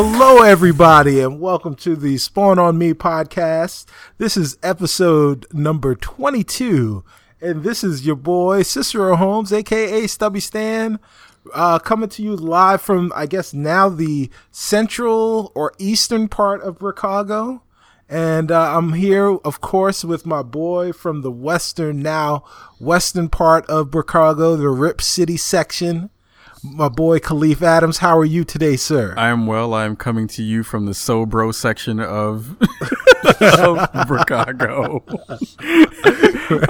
Hello, everybody, and welcome to the Spawn on Me podcast. This is episode number 22, and this is your boy Cicero Holmes, aka Stubby Stan, uh, coming to you live from, I guess, now the central or eastern part of Chicago. And uh, I'm here, of course, with my boy from the western, now western part of Chicago, the Rip City section. My boy Kahlief Adams, how are you today, sir? I am well. I am coming to you from the Sobro section of, of Chicago.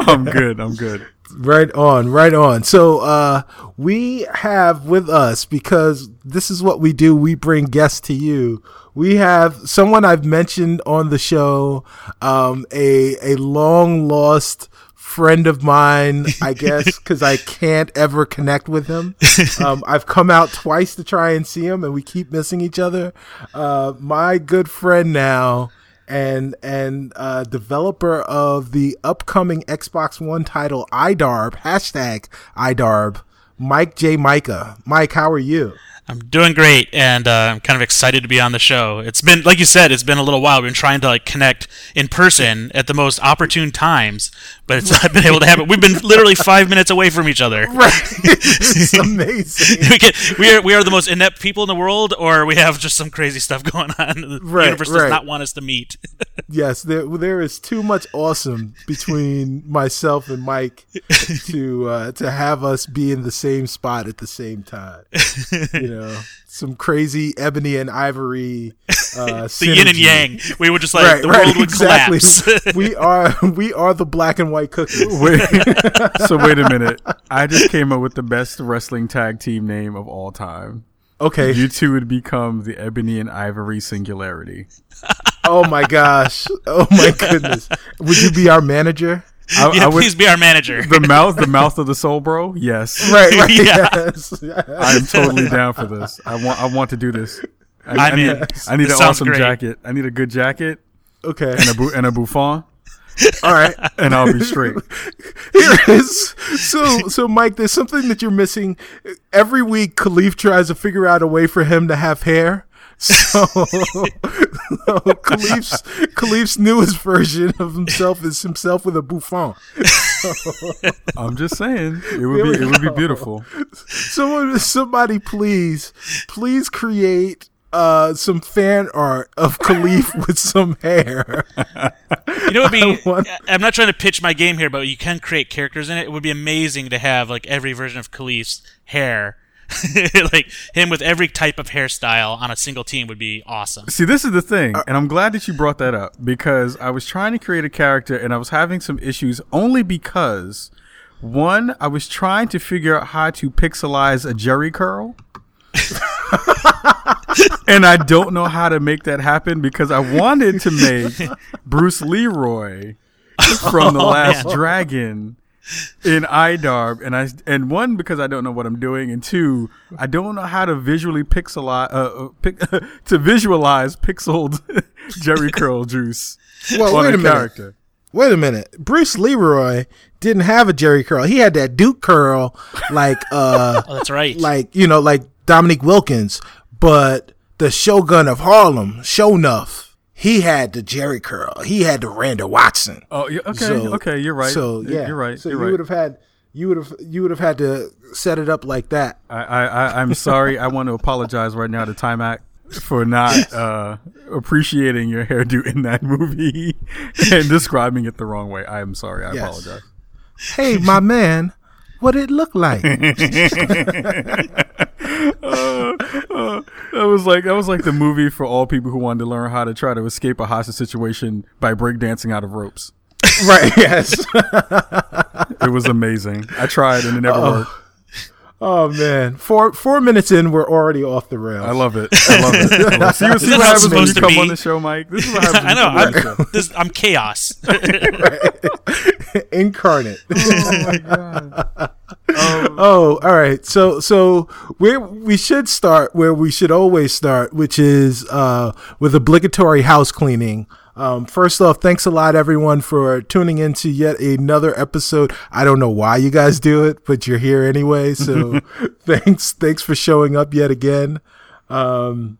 I'm good. I'm good. Right on, right on. So uh we have with us because this is what we do, we bring guests to you. We have someone I've mentioned on the show, um a a long lost friend of mine, I guess, because I can't ever connect with him. Um, I've come out twice to try and see him, and we keep missing each other. Uh, my good friend now, and and uh, developer of the upcoming Xbox One title iDarb hashtag iDarb, Mike J Mika. Mike, how are you? I'm doing great, and uh, I'm kind of excited to be on the show. It's been, like you said, it's been a little while. We've been trying to like connect in person at the most opportune times, but it's not been able to happen. We've been literally five minutes away from each other. Right, it's amazing. we, can, we are we are the most inept people in the world, or we have just some crazy stuff going on. The Right, universe right. does not want us to meet. yes, there there is too much awesome between myself and Mike to uh, to have us be in the same spot at the same time. You know, some crazy ebony and ivory. Uh, the yin and yang. We would just like Right, the right, world would exactly. collapse. we are we are the black and white cookies. Wait. so wait a minute. I just came up with the best wrestling tag team name of all time. Okay. You two would become the Ebony and Ivory Singularity. oh my gosh. Oh my goodness. Would you be our manager? I, yeah, I would, please be our manager. the mouth, the mouth of the soul, bro. Yes, Right. Right. Yeah. Yes. I am totally down for this. I want, I want to do this. I, I'm I need, in. I need This an awesome great. jacket. I need a good jacket Okay. and a bu- and a bouffant, All right. and I'll be straight. Here is so so Mike. There's something that you're missing. Every week, Kahlief tries to figure out a way for him to have hair. So, so Kahlief's Kahlief's newest version of himself is himself with a bouffant. I'm just saying, it would be, it would be beautiful. Someone, somebody, please, please create uh some fan art of Kahlief with some hair. You know, what would be. want- I'm not trying to pitch my game here, but you can create characters in it. It would be amazing to have like every version of Kahlief's hair, like him with every type of hairstyle on a single team would be awesome. See, this is the thing, uh, and I'm glad that you brought that up because I was trying to create a character and I was having some issues only because one, I was trying to figure out how to pixelize a Jerry curl. and I don't know how to make that happen because I wanted to make Bruce Leroy from The oh, Last man. Dragon in iDarb, and I and one because I don't know what I'm doing, and two, I don't know how to visually pixelize uh, uh, pic, to visualize pixeled Jerry Curl juice Well, on wait a, a minute. character. Wait a minute. Bruce Leroy didn't have a Jerry curl. He had that Duke curl, like uh, Oh, that's right. like you know, like Dominique Wilkins. But the Shogun of Harlem, Sho'nuff, he had the Jerry curl. He had the Randall Watson. Oh, okay, So- okay, you're right. So yeah, you're right. So you're you right. would have had you would have you would have had to set it up like that. I, I, I'm sorry. I want to apologize right now to Taimak for not uh, appreciating your hairdo in that movie and describing it the wrong way. I am sorry. I Yes. apologize. Hey, my man, what it look like? Uh, uh, that was like that was like the movie for all people who wanted to learn how to try to escape a hostage situation by breakdancing out of ropes. right. Yes. It was amazing. I tried and it never worked. Oh man, four four minutes in, we're already off the rails. I love it. I love it. I love it. See, what- see This what is happens when supposed you to come be- on the show, Mike. This is what happens. I know. You come on the show. I'm, this, I'm chaos. incarnate. Oh my god. Oh, all right. So so we we should start where we should always start, which is uh, with obligatory house cleaning. Um, first off, thanks a lot everyone for tuning in to yet another episode. I don't know why you guys do it, but you're here anyway. So thanks thanks for showing up yet again. Um,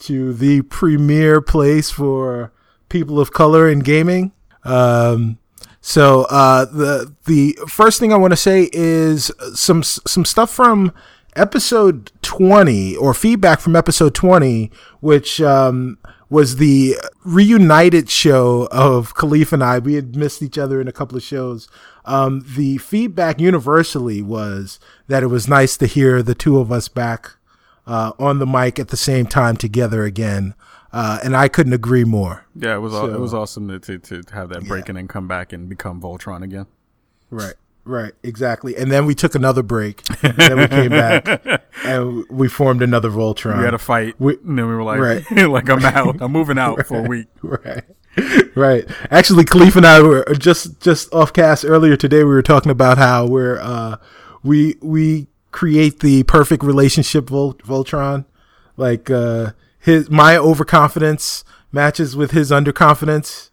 to the premier place for people of color in gaming. Um, so uh, the the first thing I want to say is some some stuff from episode 20 or feedback from episode 20, which um, was the reunited show of Kahlief and I. We had missed each other in a couple of shows. Um, the feedback universally was that it was nice to hear the two of us back uh, on the mic at the same time together again. Uh, and I couldn't agree more. Yeah, it was So- it was awesome to, to to have that break and then come back and become Voltron again. Right. Right, exactly. And then we took another break. And then we came back and we formed another Voltron. We had a fight, We- and then we were like, Right. like I'm out, I'm moving out for a week. right. Right. Actually, Kahlief and I were just just off cast earlier today. We were talking about how we're uh, we we create the perfect relationship Vol- Voltron, like uh, his my overconfidence matches with his underconfidence,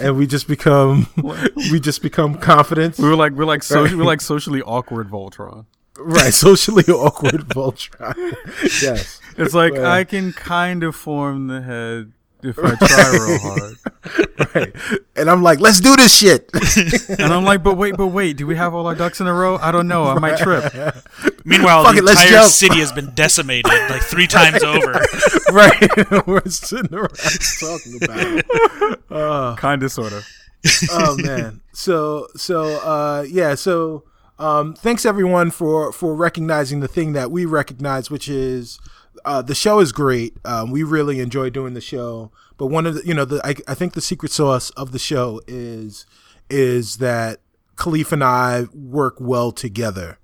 and we just become we just become confident. We were like, we're like, so, we're like socially awkward Voltron. Right, socially awkward Voltron. yes. It's like Well. I can kind of form the head if I try real hard, Right. And I'm like, let's do this shit. and I'm like, but wait, but wait, do we have all our ducks in a row? I don't know, I might trip. Meanwhile, Fuck the it, let's entire jump. city has been decimated like three times over. right. We're sitting around talking about it. Kind of, sort of. oh man so so uh yeah so um thanks everyone for for recognizing the thing that we recognize which is uh the show is great. Um we really enjoy doing the show. But one of the you know the i, I think the secret sauce of the show is is that kahlief and i work well together.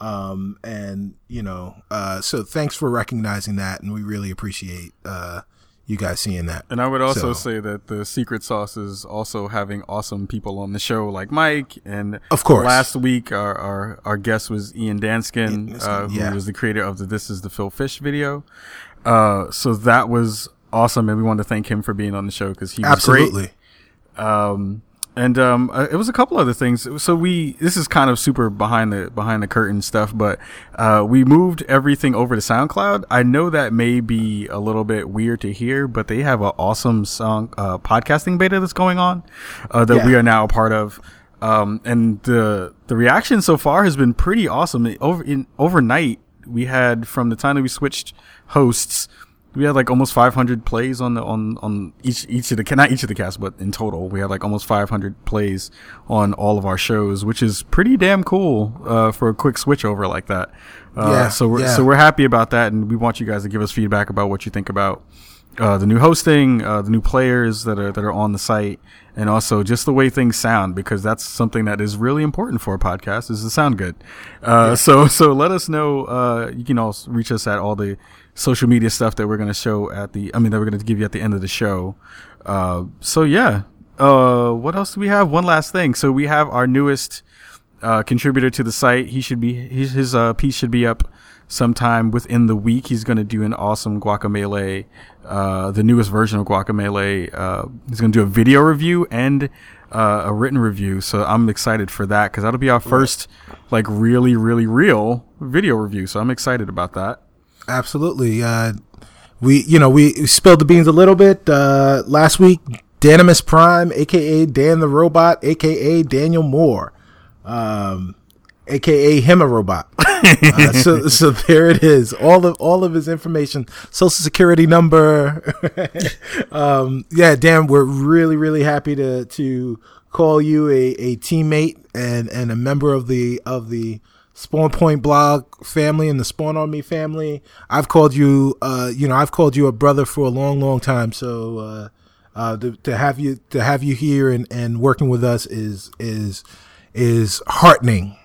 Um and you know uh so thanks for recognizing that. And we really appreciate uh you guys seeing that And I would also So- say that the secret sauce is also having awesome people on the show like Mike. And Of course. last week our our, our guest was Ian Danskin, Danskin, uh, who yeah. was the creator of the "This Is the Phil Fish" video. Uh, so that was awesome, and we want to thank him for being on the show because he was great. Um, and um, uh, it was a couple other things. So we this is kind of super behind the behind the curtain stuff, but uh, we moved everything over to SoundCloud. I know that may be a little bit weird to hear, but they have an awesome song uh, podcasting beta that's going on uh, that Yeah. we are now a part of. Um, and the the reaction so far has been pretty awesome. Over in overnight, we had from the time that we switched hosts, we had like almost 500 plays on the on on each each of the not each of the casts, but in total, we had like almost 500 plays on all of our shows, which is pretty damn cool uh, for a quick switchover like that. Uh, Yeah, so we're yeah. so we're happy about that, and we want you guys to give us feedback about what you think about uh, the new hosting, uh, the new players that are that are on the site, and also just the way things sound because that's something that is really important for a podcast is to sound good. Uh, So so let us know. Uh, you can also reach us at all the social media stuff that we're going to show at the. I mean that we're going to give you at the end of the show. Uh, so yeah. Uh, what else do we have? One last thing. So we have our newest uh, contributor to the site. He should be his, his uh, piece should be up sometime within the week. He's going to do an awesome Guacamelee, uh, the newest version of Guacamelee. Uh, he's going to do a video review and uh, a written review. So I'm excited for that because that'll be our first like really really real video review. So I'm excited about that. Absolutely. Uh, we, you know, we spilled the beans a little bit uh, last week. Danimus Prime, aka Dan the Robot, aka Daniel Moore, um, aka him a robot. uh, so, so there it is. All of all of his information, social security number. um, yeah, Dan, we're really really happy to to call you a, a teammate and and a member of the of the Spawn Point blog family and the Spawn on Me family. I've called you, uh, you know, I've called you a brother for a long, long time. So, uh, uh, to, to have you to have you here and, and working with us is is is heartening.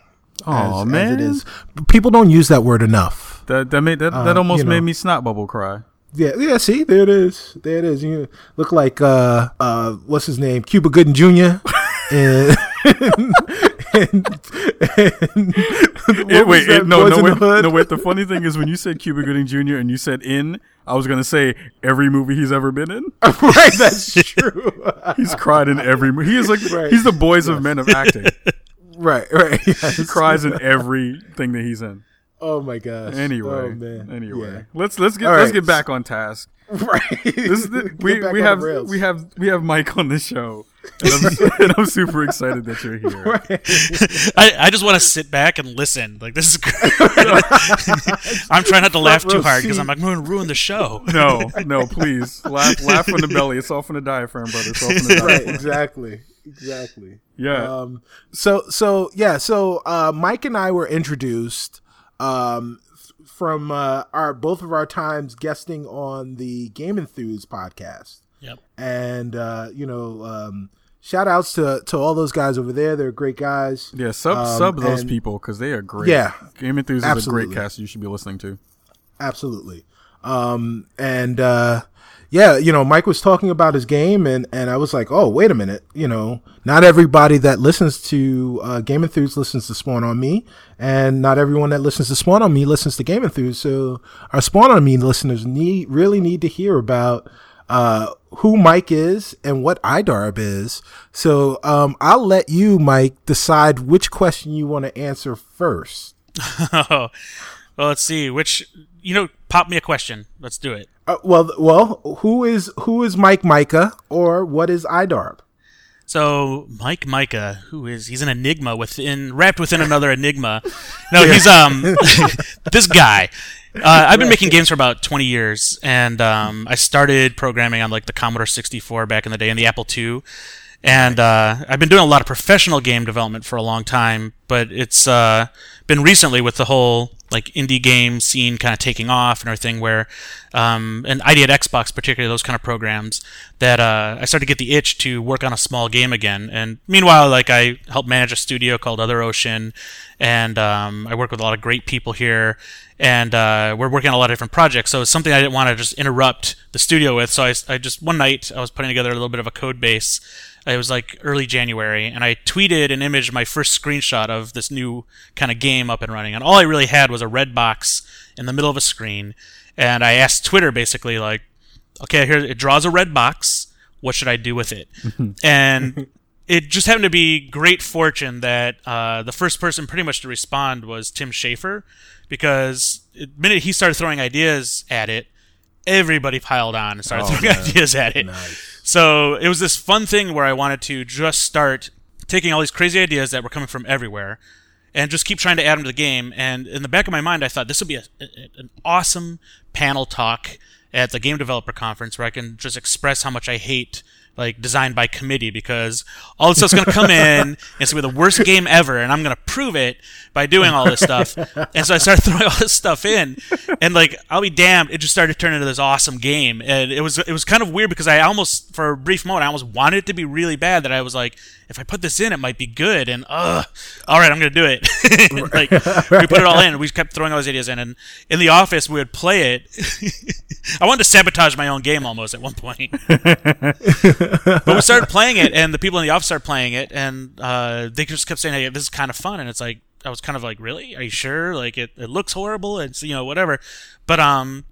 Oh man, as it is. People don't use that word enough. that that made that, that Uh, almost you know. made me snot bubble cry. Yeah, yeah. See, there it is. There it is. You look like uh, uh, what's his name, Cuba Gooding Jr. and, and, and It- wait, it- no, no, wait, no, wait. The funny thing is when you said Cuba Gooding Jr. and you said in, I was gonna say every movie he's ever been in. right, that's true. He's cried in every movie. He is like Right. he's the boys of men of acting. right, right. He cries in everything that he's in. Oh my gosh. Anyway, Oh man. anyway, Yeah. let's let's get All let's get back on task. right. This is the, we we have we have we have Mike on the show, and I'm, and I'm super excited that you're here. I, I just want to sit back and listen. Like this is great. I'm trying not to laugh too hard because. I'm like, I'm going to ruin the show. No, no, please laugh laugh from the belly. It's all from the diaphragm, brother. It's all from the right. diaphragm. Exactly. Exactly. Yeah. Um, so so yeah, so uh, Mike and I were introduced um, from uh, our both of our times guesting on the Game Enthuse podcast, Yep. and uh, you know, um, shout outs to to all those guys over there. They're great guys. yeah, sub um, sub those and- people because they are great. Yeah, Game Enthusiast is a great cast you should be listening to. absolutely. Um, and uh, yeah, you know, Mike was talking about his game, and and I was like, oh, wait a minute, you know, not everybody that listens to uh, Game Enthuse listens to Spawn on Me, and not everyone that listens to Spawn on Me listens to Game Enthuse. So our Spawn on Me listeners need really need to hear about. Uh, who Mike is and what iDarb is. So um, I'll let you, Mike, decide which question you want to answer first. well, let's see. Which you know, pop me a question. Let's do it. Uh, well, well, who is who is Mike Mika or what is iDarb? So Mike Mika, who is he's an enigma within wrapped within another enigma. No, he's um this guy. Uh, I've been making games for about 20 years, and um, I started programming on like the Commodore 64 back in the day, and the Apple II. And uh, I've been doing a lot of professional game development for a long time, but it's uh, been recently with the whole like indie game scene kind of taking off and everything, where um, and ID at Xbox, particularly those kind of programs, that uh, I started to get the itch to work on a small game again. And meanwhile, like I help manage a studio called Other Ocean, and um, I work with a lot of great people here, and uh, we're working on a lot of different projects. So it's something I didn't want to just interrupt the studio with. So I, I just one night I was putting together a little bit of a code base. It was like early January, and I tweeted an image, my first screenshot of this new kind of game up and running. And all I really had was a red box in the middle of a screen. And I asked Twitter basically, like, okay, here it draws a red box. What should I do with it? and it just happened to be great fortune that uh, the first person pretty much to respond was Tim Schafer, because the minute he started throwing ideas at it, everybody piled on and started Oh, throwing man. ideas at it. So it was this fun thing where I wanted to just start taking all these crazy ideas that were coming from everywhere and just keep trying to add them to the game. And in the back of my mind, I thought this would be a, a- an awesome panel talk at the game developer conference where I can just express how much I hate like designed by committee because all this stuff's going to come in and it's going to be the worst game ever and I'm going to prove it by doing all this stuff. and so I started throwing all this stuff in and like I'll be damned it just started turning into this awesome game and it was it was kind of weird because I almost for a brief moment I almost wanted it to be really bad that I was like if I put this in it might be good and uh all right I'm going to do it. like we put it all in and we kept throwing all these ideas in and in the office we would play it. I wanted to sabotage my own game almost at one point but we started playing it, and the people in the office started playing it, and uh, they just kept saying, "Hey, this is kind of fun." And it's like I was kind of like, "Really? Are you sure? Like it, it looks horrible. It's you know whatever." But um,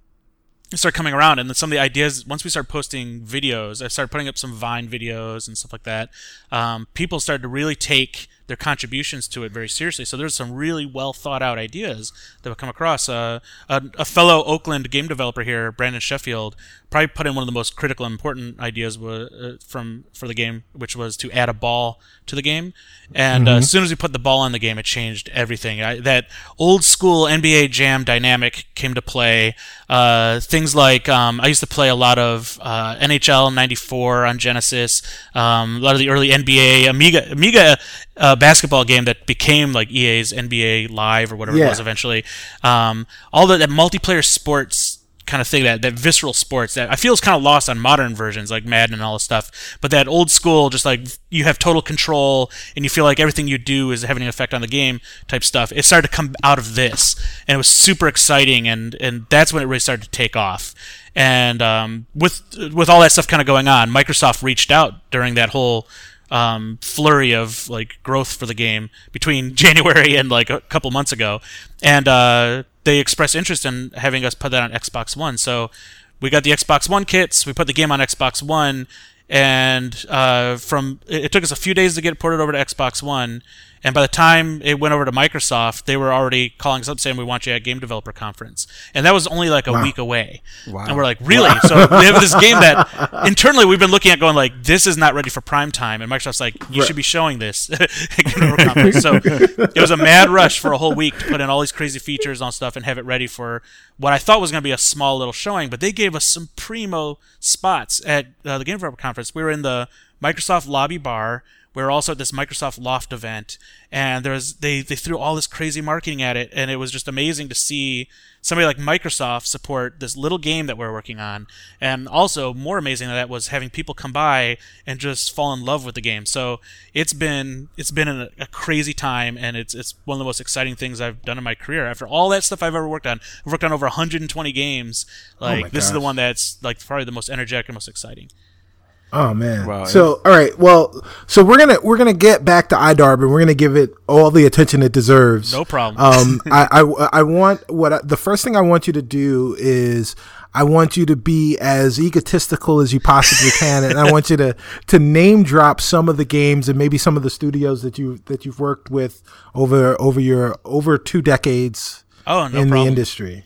it started coming around, and then some of the ideas. Once we started posting videos, I started putting up some Vine videos and stuff like that. Um, people started to really take their contributions to it very seriously. So there's some really well thought out ideas that would come across. Uh, a, a fellow Oakland game developer here, Brandon Sheffield, probably put in one of the most critical and important ideas wa- uh, from for the game, which was to add a ball to the game. And uh, as soon as we put the ball in the game, it changed everything. I, that old school NBA Jam dynamic came to play. Uh, things like um, I used to play a lot of uh, NHL '94 on Genesis, um, a lot of the early NBA Amiga Amiga uh, basketball game that became like EA's NBA Live or whatever it was eventually. Um, all the, that multiplayer sports kind of thing, that, that visceral sports that I feel is kind of lost on modern versions like Madden and all this stuff. But that old school, just like you have total control and you feel like everything you do is having an effect on the game type stuff. It started to come out of this, and it was super exciting, and and that's when it really started to take off. And um, with with all that stuff kind of going on, Microsoft reached out during that whole um, flurry of like growth for the game between January and like a couple months ago, and uh, they expressed interest in having us put that on Xbox One. So we got the Xbox One kits. We put the game on Xbox One, and uh, from it, it took us a few days to get ported over to Xbox One, And by the time it went over to Microsoft, they were already calling us up saying, "We want you at Game Developer Conference," and that was only like a week away. Wow. And we're like, "Really?" So we have this game that internally we've been looking at, going like, "This is not ready for prime time," and Microsoft's like, "You should be showing this at Game Developer Conference." So it was a mad rush for a whole week to put in all these crazy features on stuff and have it ready for what I thought was going to be a small little showing. But they gave us some primo spots at uh, the Game Developer Conference. We were in the Microsoft lobby bar. We were also at this Microsoft Loft event, and there was they they threw all this crazy marketing at it, and it was just amazing to see somebody like Microsoft support this little game that we're working on, and also more amazing than that was having people come by and just fall in love with the game. So it's been it's been a, a crazy time, and it's it's one of the most exciting things I've done in my career. After all that stuff I've ever worked on, I've worked on over 120 games. Oh like my this is the one that's like probably the most energetic and most exciting. Oh man. Wow, so all right, well, so we're gonna we're gonna get back to iDarb and we're gonna give it all the attention it deserves. No problem. Um, I, I I want what I, the first thing I want you to do is I want you to be as egotistical as you possibly can, and I want you to to name drop some of the games and maybe some of the studios that you that you've worked with over over your over two decades Oh, no in the industry.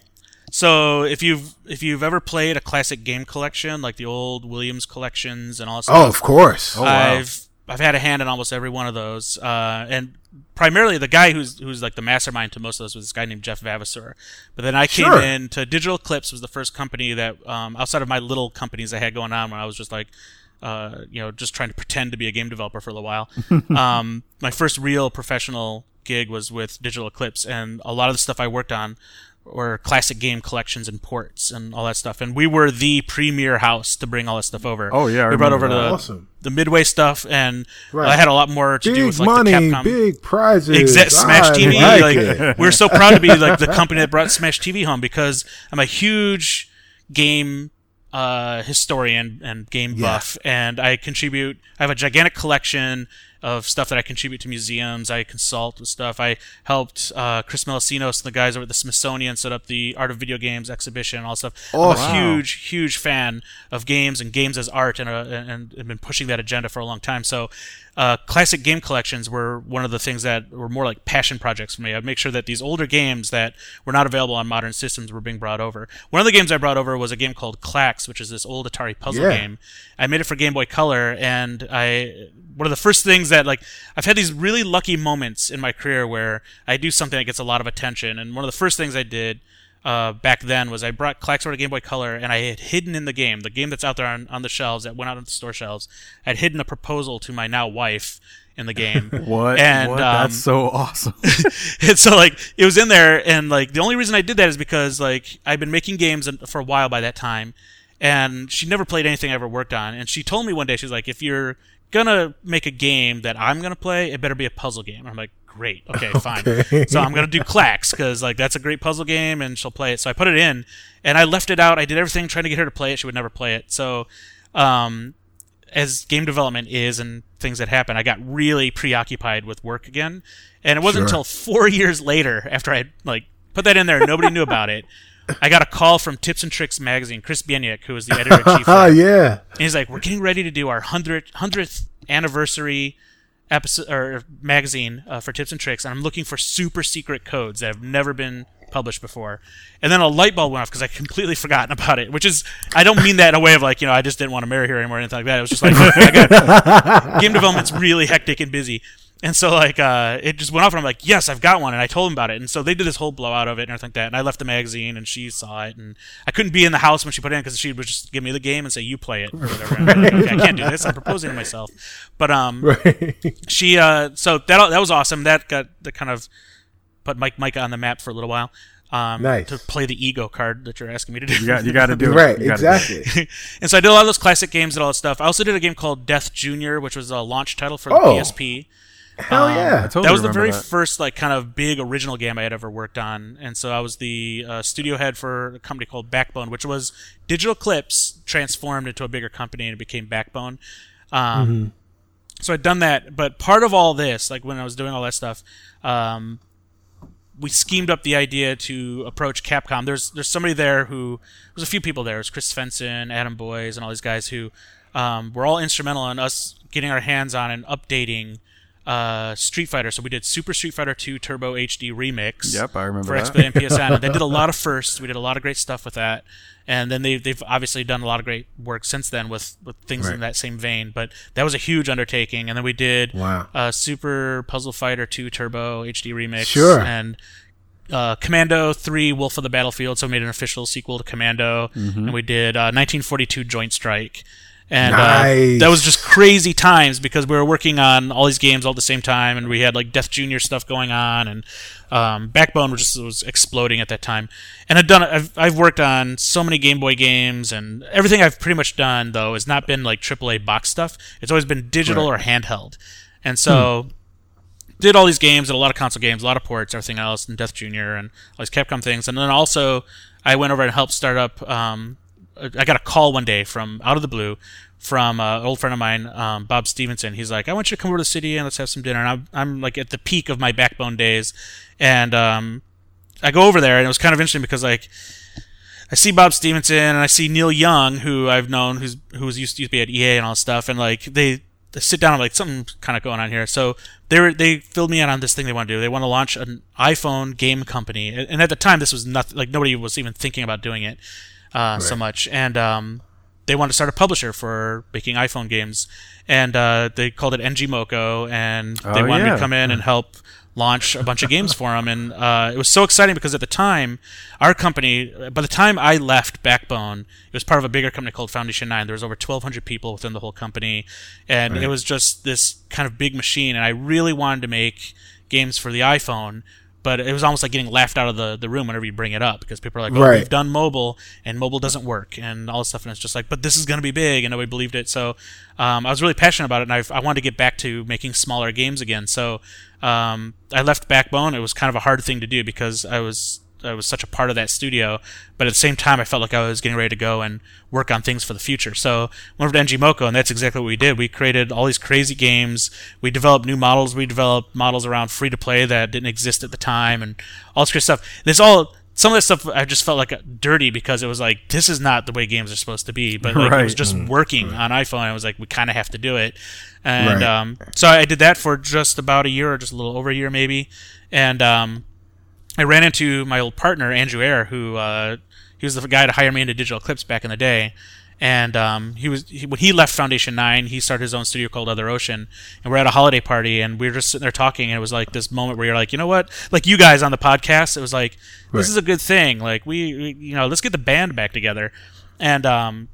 So if you've if you've ever played a classic game collection like the old Williams collections and all that Oh, stuff, of course. wow. I've I've had a hand in almost every one of those, uh, and primarily the guy who's who's like the mastermind to most of those was this guy named Jeff Vavasour. But then I came Sure. in to Digital Eclipse was the first company that um, outside of my little companies I had going on when I was just like. Uh, you know, just trying to pretend to be a game developer for a little while. um, my first real professional gig was with Digital Eclipse, and a lot of the stuff I worked on were classic game collections and ports and all that stuff. And we were the premier house to bring all that stuff over. Oh, yeah, I we brought over remember the. Awesome. the Midway stuff, and Right. I had a lot more to do with like money, the Capcom. big prizes. Exa- Smash I TV. like Like, we're so proud to be like the company that brought Smash TV home because I'm a huge game uh, historian and game buff, and I contribute. I have a gigantic collection of stuff that I contribute to museums. I consult with stuff. I helped uh, Chris Melissinos and the guys over at the Smithsonian set up the Art of Video Games exhibition and all stuff. I'm a Awesome. huge, huge fan of games and games as art, and, uh, and, and been pushing that agenda for a long time. So, uh, classic game collections were one of the things that were more like passion projects for me. I'd make sure that these older games that were not available on modern systems were being brought over. One of the games I brought over was a game called Klax, which is this old Atari puzzle Yeah. game. I made it for Game Boy Color, and I one of the first things that like I've had these really lucky moments in my career where I do something that gets a lot of attention, and one of the first things I did uh, back then was I brought Klax over to Game Boy Color, and I had hidden in the game, the game that's out there on, on the shelves that went out on the store shelves. I'd hidden a proposal to my now wife in the game. What? And what? um, That's so awesome. and so like it was in there and like the only reason i did that is because like i've been making games for a while by that time and she never played anything i ever worked on and she told me one day she's like if you're gonna make a game that i'm gonna play it better be a puzzle game. I'm like great. Okay fine. So i'm gonna do Klax because like that's a great puzzle game and she'll play it. So i put it in and i left it out. I did everything trying to get her to play it. She would never play it. So um as game development is and things that happen, I got really preoccupied with work again. And it wasn't Sure. until four years later, after I like put that in there, nobody knew about it. I got a call from Tips and Tricks magazine, Chris Bieniek, who was the editor in chief. Oh yeah. And he's like, "We're getting ready to do our hundredth hundredth anniversary episode or magazine uh, for Tips and Tricks, and I'm looking for super secret codes that have never been published before." And then a light bulb went off because I completely forgotten about it. Which is, I don't mean that in a way of like, you know, I just didn't want to marry her anymore or anything like that. It was just like, I got, game development's really hectic and busy. And so like uh, it just went off, and I'm like, yes, I've got one, and I told him about it, and so they did this whole blowout of it and everything like that. And I left the magazine, and she saw it, and I couldn't be in the house when she put it in because she would just give me the game and say, you play it or whatever. And I'm like, okay, I can't do this. I'm proposing to myself. But um, Right. she uh, so that that was awesome. That got that kind of put Mike Mika on the map for a little while. Um, Nice. to play the ego card that you're asking me to do. You got you got to do it. right. You gotta do it. Exactly. and so I did a lot of those classic games and all that stuff. I also did a game called Death Junior, which was a launch title for the Oh. PSP. Hell yeah. I totally that was the very that. first like kind of big original game I had ever worked on, and so I was the uh, studio head for a company called Backbone, which was Digital Eclipse transformed into a bigger company and it became Backbone. Um, So I'd done that, but part of all this, like when I was doing all that stuff, um, we schemed up the idea to approach Capcom. There's there's somebody there who there's a few people there. There's Chris Svensson, Adam Boyes, and all these guys who um, were all instrumental in us getting our hands on and updating uh, Street Fighter. So we did Super Street Fighter 2 Turbo HD Remix. Yep, I remember for that. XBLA and PSN. they did a lot of firsts. We did a lot of great stuff with that. And then they, they've obviously done a lot of great work since then with, with things Right. in that same vein. But that was a huge undertaking. And then we did Wow. uh, Super Puzzle Fighter 2 Turbo HD Remix. Sure. And uh, Commando 3 Wolf of the Battlefield. So we made an official sequel to Commando. And we did uh, 1942 Joint Strike. And Nice. uh, that was just crazy times because we were working on all these games all at the same time, and we had like Death Junior stuff going on, and um, Backbone was just was exploding at that time. And I've done I've I've worked on so many Game Boy games, and everything I've pretty much done though has not been like AAA box stuff. It's always been digital or handheld, and so. Did all these games, and a lot of console games, a lot of ports, everything else, and Death Junior, and all these Capcom things. And then also, I went over and helped start up. Um, I got a call one day from out of the blue from uh, an old friend of mine, um, Bob Stevenson. He's like, "I want you to come over to the city and let's have some dinner." And I'm, I'm like at the peak of my backbone days, and um, I go over there, and it was kind of interesting because like I see Bob Stevenson and I see Neil Young, who I've known, who's who's used to be at EA and all stuff, and like they, they sit down, I'm like something kind of going on here. So they they filled me in on this thing they want to do. They want to launch an iPhone game company, and at the time this was nothing like nobody was even thinking about doing it uh, so much, and um, they wanted to start a publisher for making iPhone games, and uh, they called it NG Moco, and they Oh, wanted me to come in and help launch a bunch of games for them, and uh, it was so exciting because at the time, our company, by the time I left Backbone, it was part of a bigger company called Foundation Nine. There was over 1,200 people within the whole company, and it was just this kind of big machine, and I really wanted to make games for the iPhone. But it was almost like getting laughed out of the, the room whenever you bring it up because people are like, "Oh, Right. we've done mobile and mobile doesn't work and all this stuff." And it's just like, "But this is going to be big," and nobody believed it. So um, I was really passionate about it, and I, I wanted to get back to making smaller games again. So um, I left Backbone. It was kind of a hard thing to do because I was I was such a part of that studio, but at the same time, I felt like I was getting ready to go and work on things for the future. So went over to NG Moco, and that's exactly what we did. We created all these crazy games. We developed new models. We developed models around free to play that didn't exist at the time, and all this great stuff. It's all some of that stuff I just felt like dirty because it was like this is not the way games are supposed to be. But like, it was Right. just working on iPhone. I was like, we kind of have to do it, and Right. um, so I did that for just about a year or just a little over a year maybe, and um, I ran into my old partner Andrew Ayre, who uh, he was the guy to hire me into Digital Eclipse back in the day. And um, he was he, when he left Foundation Nine, he started his own studio called Other Ocean, and we're at a holiday party, and we were just sitting there talking, and it was like this moment where you're like, you know what, like you guys on the podcast, it was like Right. this is a good thing, like we, we you know, let's get the band back together, and um,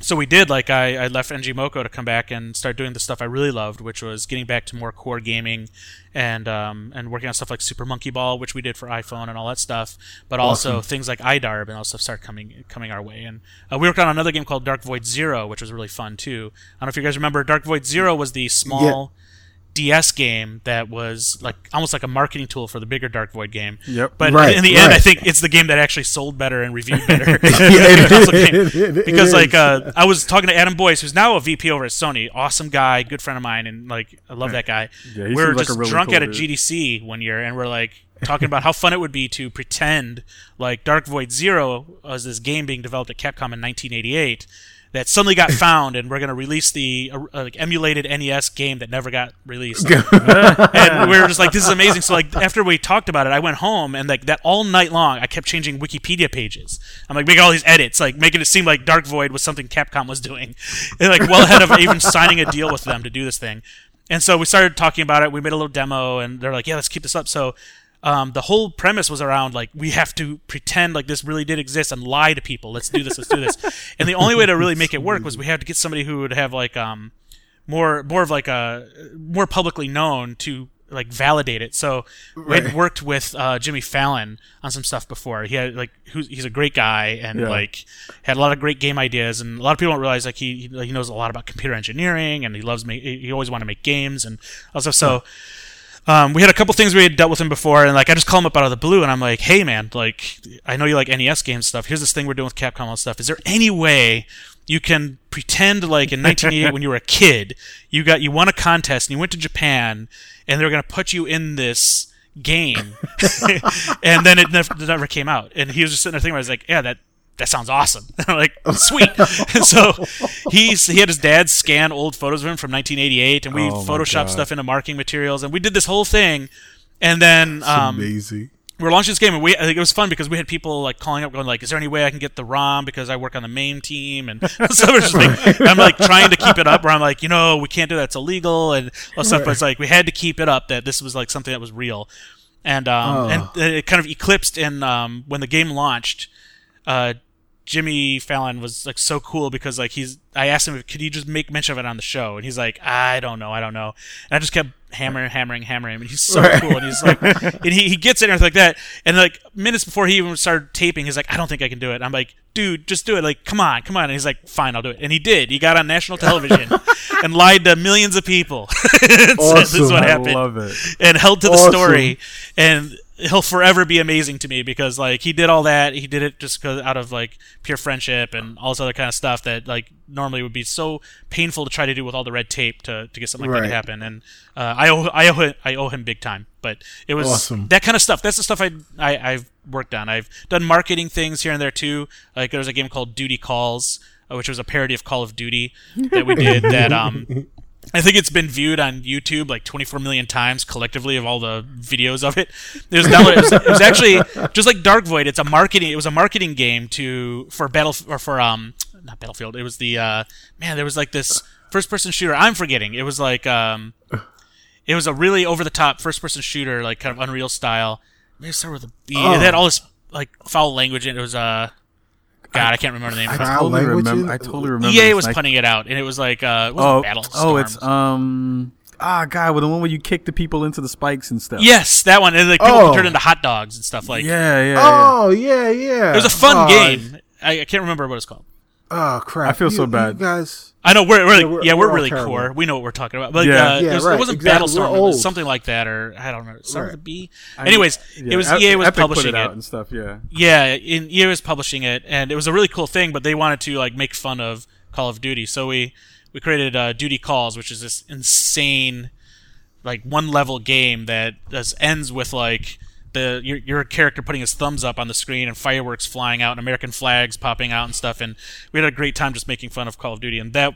so we did like I, I left NG Moco to come back and start doing the stuff I really loved, which was getting back to more core gaming and um, and working on stuff like Super Monkey Ball, which we did for iPhone and all that stuff, but also things like iDarb and all stuff started coming coming our way. And uh, we worked on another game called Dark Void Zero, which was really fun too. I don't know if you guys remember. Dark Void Zero was the small DS game that was like almost like a marketing tool for the bigger Dark Void game. Yep. But Right, in the end, I think it's the game that actually sold better and reviewed better. Yeah, than it console is. game. It- it because is. like uh, I was talking to Adam Boyes, who's now a VP over at Sony, awesome guy, good friend of mine, and like I love that guy. Yeah, he we were seems like just a really drunk cool at a dude. GDC one year, and we're like talking about how fun it would be to pretend like Dark Void Zero was this game being developed at Capcom in 1988 that suddenly got found, and we're going to release the uh, like emulated NES game that never got released. and we were just like, "This is amazing." So like after we talked about it, I went home and like that all night long, I kept changing Wikipedia pages. I'm like making all these edits, like making it seem like Dark Void was something Capcom was doing, and like well ahead of even signing a deal with them to do this thing. And so we started talking about it. We made a little demo, and they're like, "Yeah, let's keep this up." So um, the whole premise was around like we have to pretend like this really did exist and lie to people. Let's do this. Let's do this. and the only way to really make it work was we had to get somebody who would have like um, more more of like a more publicly known to like validate it. So we had worked with uh, Jimmy Fallon on some stuff before. He had like who's, he's a great guy and Yeah. like had a lot of great game ideas. And a lot of people don't realize like he he knows a lot about computer engineering and he loves me. He always wanted to make games and stuff. So. Um, we had a couple things we had dealt with him before, and like I just call him up out of the blue, and I'm like, "Hey, man, like I know you like NES game stuff. Here's this thing we're doing with Capcom and stuff. Is there any way you can pretend like in 1988 when you were a kid, you got you won a contest and you went to Japan, and they're gonna put you in this game, and then it never, it never came out. And he was just sitting there thinking, I was like, "Yeah, that." That sounds awesome. Like, sweet. So he's he had his dad scan old photos of him from 1988, and we Oh, photoshopped stuff into marketing materials, and we did this whole thing. And then um, Amazing. we were launching this game, and we I think it was fun because we had people like calling up, going like, "Is there any way I can get the ROM because I work on the main team?" And so it was just like, I'm like trying to keep it up, where I'm like, you know, we can't do that; it's illegal and all stuff. But it's like we had to keep it up that this was like something that was real, and um, Oh. and it kind of eclipsed in um, when the game launched. Uh, Jimmy Fallon was like so cool because like he's I asked him if could he just make mention of it on the show? And he's like I don't know I don't know. And I just kept hammering hammering hammering. Him and he's so Right. cool and he's like and he, he gets it and like that. And like minutes before he even started taping he's like I don't think I can do it. I'm like dude just do it. Like come on come on. And he's like fine I'll do it. And he did. He got on national television and lied to millions of people. And this is Awesome. what I love it. and held to the story. And he'll forever be amazing to me because like he did all that. He did it just 'cause- out of like pure friendship and all this other kind of stuff that like normally would be so painful to try to do with all the red tape to, to get something like that to happen. And uh, I owe I owe I owe him big time. But it was Awesome. that kind of stuff. That's the stuff I, I I've worked on. I've done marketing things here and there too. Like there was a game called Duty Calls uh, which was a parody of Call of Duty that we did that um I think it's been viewed on YouTube like 24 million times collectively of all the videos of it. It was downloaded. It was, it was actually just like Dark Void. It's a marketing. It was a marketing game to for battle or for um not Battlefield. It was the uh man. There was like this first person shooter. I'm forgetting. It was like um it was a really over the top first person shooter like kind of Unreal style. Maybe start with a B. Oh. It had all this like foul language in it. It was uh God I can't remember the name. I Foul totally remember. I totally remember. EA was and I- punting it out, and it was like uh, it wasn't Oh, Battle oh, it's um. Ah, God, well, the one where you kick the people into the spikes and stuff. Yes, that one. And like people Oh. turn into hot dogs and stuff like. yeah, yeah. yeah. Oh yeah, yeah. It was a fun Oh, game. I, I can't remember what it's called. Oh crap! I feel so bad. You guys, I know we're, we're Yeah, we're- yeah, we're, we're really core. We know what we're talking about. But Yeah. uh, Yeah, it, was, right, it wasn't exactly. Battlestorm. We're It was old. something like that, or I don't know. Something Right. with a B. I- Anyways, yeah, it was Ep- EA was Epic publishing put it, it. and stuff. Yeah. Yeah, in EA was publishing it, and it was a really cool thing. But they wanted to like make fun of Call of Duty, so we we created uh, Duty Calls, which is this insane, like one level game that just ends with like the your, your character putting his thumbs up on the screen and fireworks flying out and American flags popping out and stuff. And we had a great time just making fun of Call of Duty, and that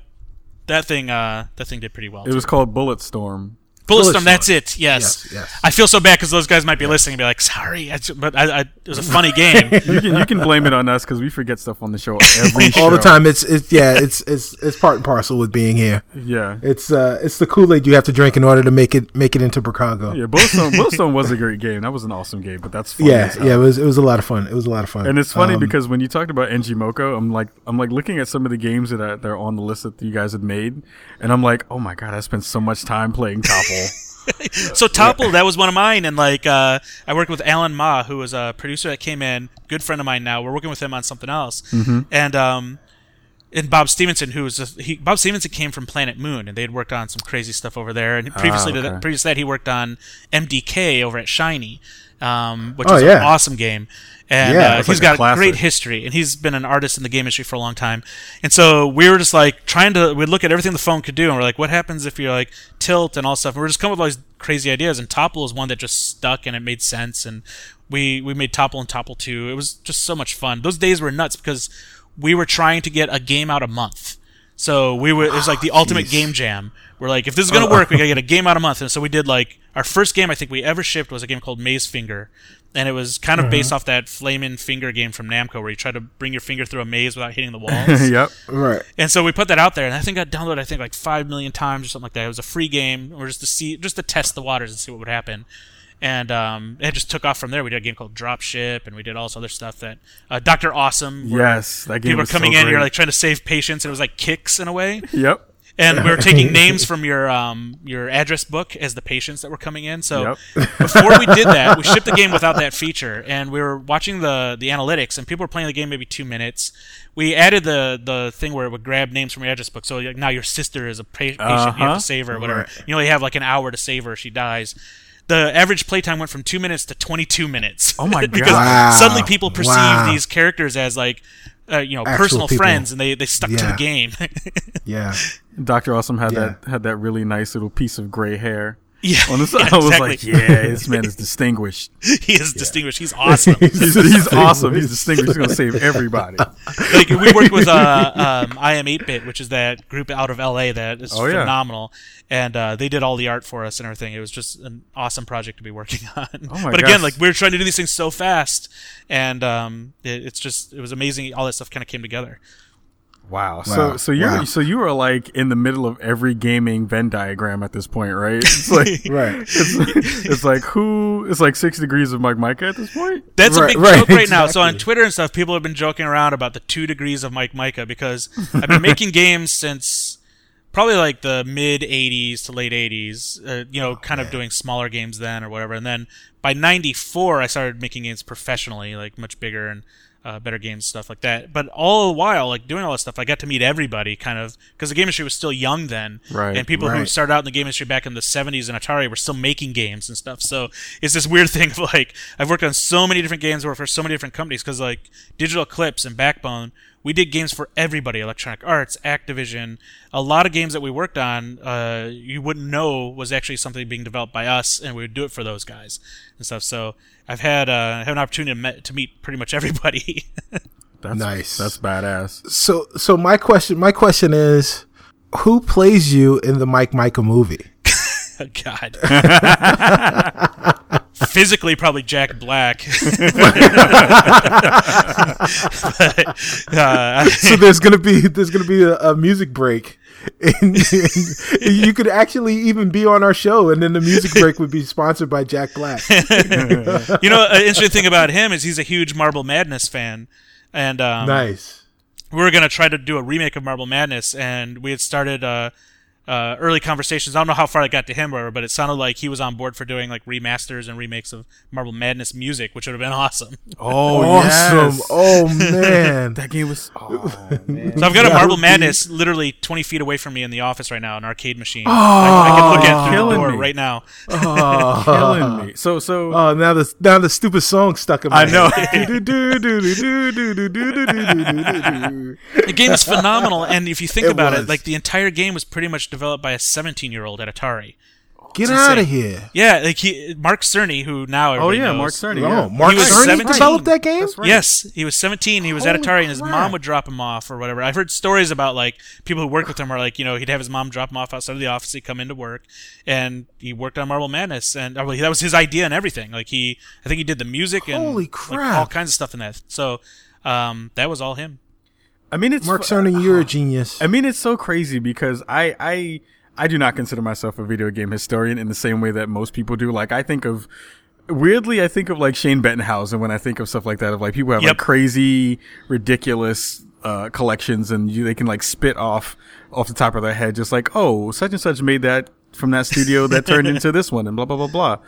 that thing uh, that thing did pretty well. It was called Bulletstorm. Bulletstorm, Bulletstorm. that's it. Yes. Yes, yes. I feel so bad because those guys might be listening and be like, "Sorry," I ju- but I, I, it was a funny game. You can you can blame it on us because we forget stuff on the show every all the time. It's it's yeah. It's it's it's part and parcel with being here. Yeah. It's uh it's the Kool Aid you have to drink in order to make it make it into Chicago. Yeah, Bulletstorm, Bulletstorm was a great game. That was an awesome game, but that's funny yeah, as yeah. It was it was a lot of fun. It was a lot of fun. And it's funny Um, because when you talked about NG Moco, I'm like I'm like looking at some of the games that are, that are on the list that you guys had made, and I'm like, oh my god, I spent so much time playing Topple. So Topple, that was one of mine, and like uh, I worked with Alan Ma, who was a producer that came in, good friend of mine now. We're working with him on something else, and um, and Bob Stevenson, who was a, he, Bob Stevenson came from Planet Moon, and they had worked on some crazy stuff over there. And previously to okay. that, previous to that, he worked on MDK over at Shiny, um, which Oh, is an awesome game. And Yeah, uh, he's like a got great history, and he's been an artist in the game industry for a long time. And so we were just like trying to we'd look at everything the phone could do, and we're like, what happens if you're like tilt and all stuff? And we're just coming up with all these crazy ideas. And Topple is one that just stuck, and it made sense. And we we made Topple and Topple two. It was just so much fun. Those days were nuts because we were trying to get a game out a month. So we were it was like the ah, ultimate jeez. game jam. We're like, if this is gonna work, we gotta get a game out a month. And so we did like our first game I think we ever shipped was a game called Maze Finger. And it was kind of uh-huh. based off that Flamin' Finger game from Namco where you try to bring your finger through a maze without hitting the walls. yep. right. And so we put that out there, and I think got downloaded I think like five million times or something like that. It was a free game, or just to see, just to test the waters and see what would happen. And um, it just took off from there. We did a game called Dropship, and we did all this other stuff that uh, Doctor Awesome. Yes, that game people were coming so in, you're like trying to save patients, and it was like kicks in a way. Yep. And we were taking names from your um, your address book as the patients that were coming in. So Yep. before we did that, we shipped the game without that feature, and we were watching the the analytics, and people were playing the game maybe two minutes. We added the the thing where it would grab names from your address book. So like, now your sister is a pa- patient, you have Uh-huh. to save her, or whatever. Right. You only have like an hour to save her, she dies. The average playtime went from two minutes to 22 minutes. Oh my because God. Wow. suddenly people perceive Wow. these characters as like, uh, you know, Actual personal people. friends, and they, they stuck to the game. Yeah. Doctor Awesome had Yeah. that had that really nice little piece of gray hair. Yeah, on the side. yeah, I was exactly. like, yeah, this man is distinguished. he is distinguished. He's awesome. He's, he's awesome. He's distinguished. He's gonna save everybody. like we worked with uh, um, I am 8-bit, which is that group out of LA that is Oh, yeah. phenomenal, and uh, they did all the art for us and everything. It was just an awesome project to be working on. Oh but again, gosh. like we were trying to do these things so fast, and um, it, it's just it was amazing. All that stuff kind of came together. Wow. So Wow. so you're Wow. so you are like in the middle of every gaming Venn diagram at this point, right? It's like Right. it's, it's like who it's like six degrees of Mike Mika at this point. That's a big right, joke right now. So on. Twitter and stuff, people have been joking around about the two degrees of Mike Mika because I've been making games since probably like the mid 80s to late 80s, uh, you know, kind of doing smaller games then or whatever. And then by 94, I started making games professionally, like much bigger and uh, better games, stuff like that. But all the while, like doing all that stuff, I got to meet everybody kind of because the game industry was still young then. Right, And people who started out in the game industry back in the 70s and Atari were still making games and stuff. So it's this weird thing of like, I've worked on so many different games, worked for so many different companies because like Digital Eclipse and Backbone, we did games for everybody Electronic Arts, Activision. A lot of games that we worked on, uh, you wouldn't know was actually something being developed by us, and we would do it for those guys and stuff. So I've had, uh, had an opportunity to, met, to meet pretty much everybody. That's, Nice. That's badass. So so my question my question is, who plays you in the Mike Mika movie? God. Physically, probably Jack Black. But, uh, so there's gonna be there's gonna be a, a music break. And, and you could actually even be on our show, and then the music break would be sponsored by Jack Black. you know, an interesting thing about him is he's a huge Marble Madness fan, and um, nice. we were gonna try to do a remake of Marble Madness, and we had started uh, uh, early conversations. I don't know how far I got to him, or but it sounded like he was on board for doing like remasters and remakes of Marble Madness music, which would have been awesome. Oh, awesome! Yes. Oh man, that game was. Oh, oh man. So I've got yeah, a Marble Madness literally 20 feet away from me in the office right now, an arcade machine. Oh, I, I can oh, look at through the door me. right now. Oh, killing me. So so. Oh, now the now the stupid song stuck in my. I know. the game is phenomenal, and if you think about was. it, like the entire game was pretty much developed by a 17 year old at Atari. Get It's out of here. Yeah, like he, Mark Cerny, who now oh yeah, knows. Mark Cerny. Oh, Yeah. Mark He was Cerny 17. developed that game? Right. Yes, he was 17. He was at Holy Atari, and his mom would drop him off or whatever. I've heard stories about like people who worked with him are like, you know, he'd have his mom drop him off outside of the office. He'd come into work, and he worked on Marble Madness, and well, that was his idea and everything. Like he, I think he did the music and Holy like, crap. all kinds of stuff in that. So um, that was all him. I mean, it's Mark fu- Cerny, you're a genius. I mean, it's so crazy because I, I, I do not consider myself a video game historian in the same way that most people do. Like, I think of, weirdly, I think of like Shane Bettenhausen when I think of stuff like that. Of like people have Yep. like crazy, ridiculous uh, collections, and you, they can like spit off off the top of their head, just like, oh, such and such made that from that studio that turned into this one, and blah blah blah blah.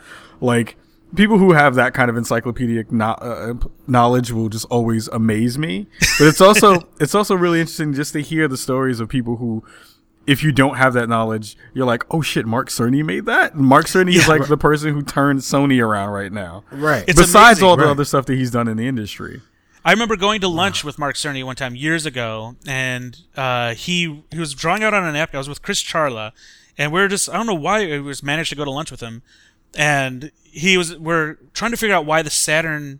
Like people who have that kind of encyclopedic no- uh, knowledge will just always amaze me. But it's also it's also really interesting just to hear the stories of people who. If you don't have that knowledge, you're like, oh shit, Mark Cerny made that. Mark Cerny is Yeah. like the person who turned Sony around right now. right. It's Besides amazing. all the Right. other stuff that he's done in the industry. I remember going to lunch with Mark Cerny one time years ago, and uh, he he was drawing out on a napkin. I was with Chris Charla, and we are just I don't know why we just managed to go to lunch with him, and he was we're trying to figure out why the Saturn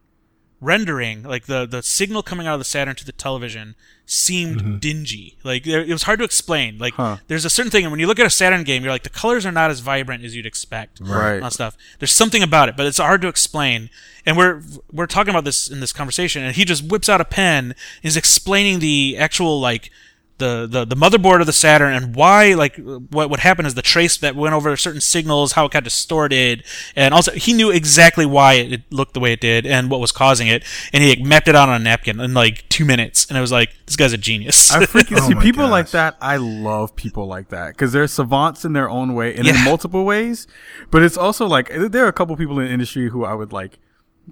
rendering, like the the signal coming out of the Saturn to the television, seemed mm-hmm. dingy. Like there, it was hard to explain. Like Huh. there's a certain thing, and when you look at a Saturn game, you're like the colors are not as vibrant as you'd expect Right. and stuff. There's something about it, but it's hard to explain. And we're we're talking about this in this conversation, and he just whips out a pen, is explaining the actual like the, the the motherboard of the Saturn and why like what what happened is the trace that went over certain signals, how it got distorted, and also he knew exactly why it looked the way it did and what was causing it, and he like, mapped it out on a napkin in like two minutes, and it was like this guy's a genius. I freaking Oh see my people gosh. like that. I love people like that because they're savants in their own way and in multiple ways. But it's also like there are a couple people in the industry who I would like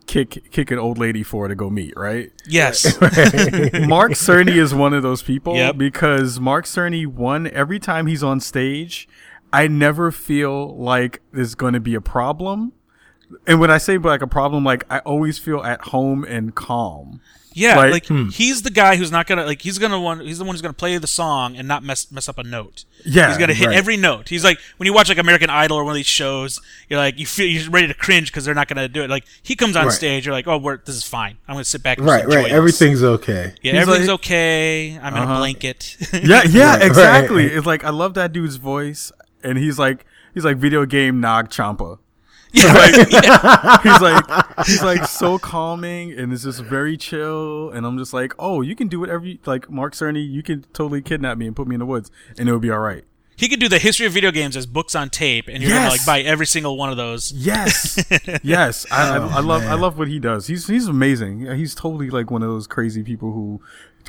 kick kick an old lady for to go meet. Right? yes, Mark Cerny is one of those people Yep. because Mark Cerny, one every time he's on stage, I never feel like there's going to be a problem. and when I say like a problem, like I always feel at home and calm. Yeah, Like, like hmm. he's the guy who's not gonna like he's gonna one he's the one who's gonna play the song and not mess mess up a note. Yeah, he's gonna hit right. every note. He's like when you watch like American Idol or one of these shows, you're like you feel you're ready to cringe because they're not gonna do it. Like he comes on Right. stage, you're like, oh, we're, this is fine. I'm gonna sit back. and Right, right. this. Everything's okay. Yeah, He's everything's like- okay. I'm in a Uh-huh. blanket. Yeah, yeah, Right, exactly. right. It's like I love that dude's voice, and he's like he's like video game Nag Champa. yeah, Like, he's like he's like so calming and it's just very chill and I'm just like, oh, you can do whatever you like Mark Cerny, you can totally kidnap me and put me in the woods and it would be all right. he could do the history of video games as books on tape, and you're gonna like buy every single one of those. Yes, yes. I, Oh, I, I love I love what he does. He's he's amazing. He's totally like one of those crazy people who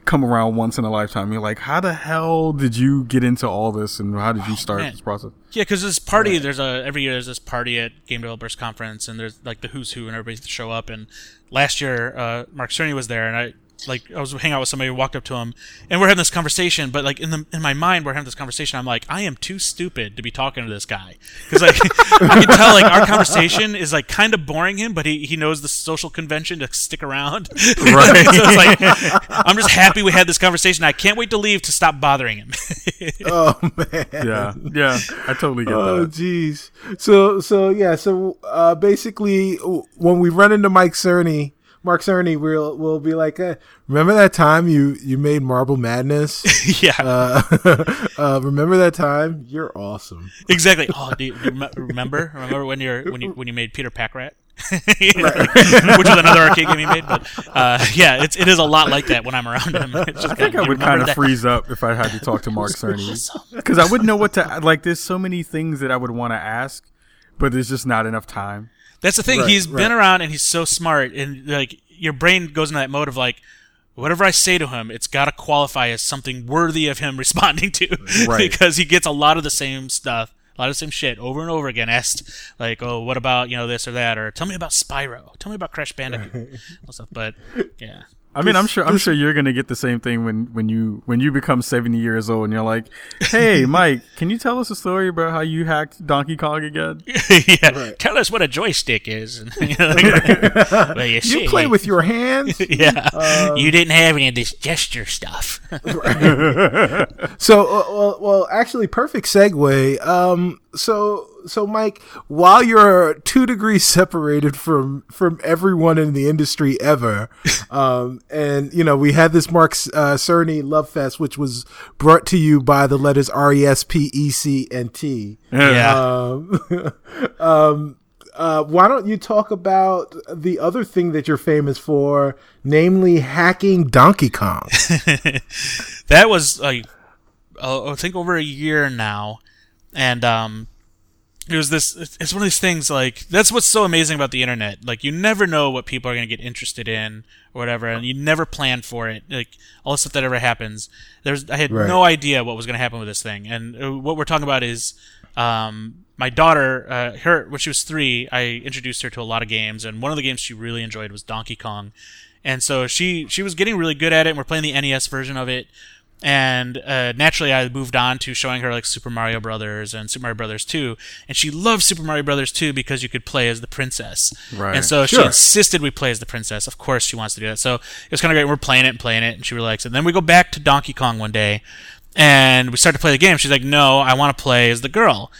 come around once in a lifetime. You're like, how the hell did you get into all this and how did you start man. this process? Yeah, because this party, there's a every year there's this party at Game Developers Conference, and there's like the who's who, and everybody show up. And last year, uh, Mark Cerny was there, and I like I was hanging out with somebody, walked up to him, and we're having this conversation. But like in the in my mind, we're having this conversation. I'm like, I am too stupid to be talking to this guy because like I can tell like our conversation is like kind of boring him, but he he knows the social convention to stick around. Right. so it's like I'm just happy we had this conversation. I can't wait to leave to stop bothering him. Oh man. Yeah, yeah. I totally get Oh that. Oh jeez. So so yeah. So uh, basically, when we run into Mike Cerny, Mark Cerny, we'll we'll be like, uh, remember that time you you made Marble Madness? yeah. uh, uh, remember that time? You're awesome. Exactly. Oh, do you, do you remember? Remember when you're when you when you made Peter Packrat, which was another arcade game he made. But uh, yeah, it's it is a lot like that when I'm around him. It's just I think I would kind of freeze up if I had to talk to Mark Cerny because I wouldn't know what to like. There's so many things that I would want to ask, but there's just not enough time. That's the thing. Right, He's right. been around and he's so smart, and like your brain goes into that mode of like. Whatever I say to him, it's got to qualify as something worthy of him responding to, Right. because he gets a lot of the same stuff, a lot of the same shit over and over again. Asked like, "Oh, what about you know this or that?" or "Tell me about Spyro," "Tell me about Crash Bandicoot," all stuff. But yeah, I mean, I'm sure I'm sure you're gonna get the same thing when when you when you become 70 years old and you're like, "Hey, Mike, can you tell us a story about how you hacked Donkey Kong again?" yeah. Tell us what a joystick is. And, you know, well, you, You play with your hands. yeah. you didn't have any of this gesture stuff. So, uh, well, well, actually, perfect segue. Um, so, so, Mike, while you're two degrees separated from from everyone in the industry ever, um, and you know, we had this Mark uh, Cerny Love Fest, which was brought to you by the letters R E S P E C and T. yeah. Um, um, uh, why don't you talk about the other thing that you're famous for, namely hacking Donkey Kong? that was like uh, I think over a year now, and um, it was this. It's one of these things like that's what's so amazing about the internet. Like you never know what people are going to get interested in or whatever, and you never plan for it. Like all the stuff that ever happens. There's I had Right. no idea what was going to happen with this thing, and uh, what we're talking about is. Um, my daughter, uh, her when she was three, I introduced her to a lot of games, and one of the games she really enjoyed was Donkey Kong, and so she she was getting really good at it. and We're playing the NES version of it, and uh, naturally I moved on to showing her like Super Mario Brothers and Super Mario Brothers 2, and she loved Super Mario Brothers 2 because you could play as the princess. Right. And so she insisted we play as the princess. Of course she wants to do that. So it was kind of great. We're playing it and playing it, and she really likes it. And then we go back to Donkey Kong one day, and we start to play the game. She's like, "No, I want to play as the girl."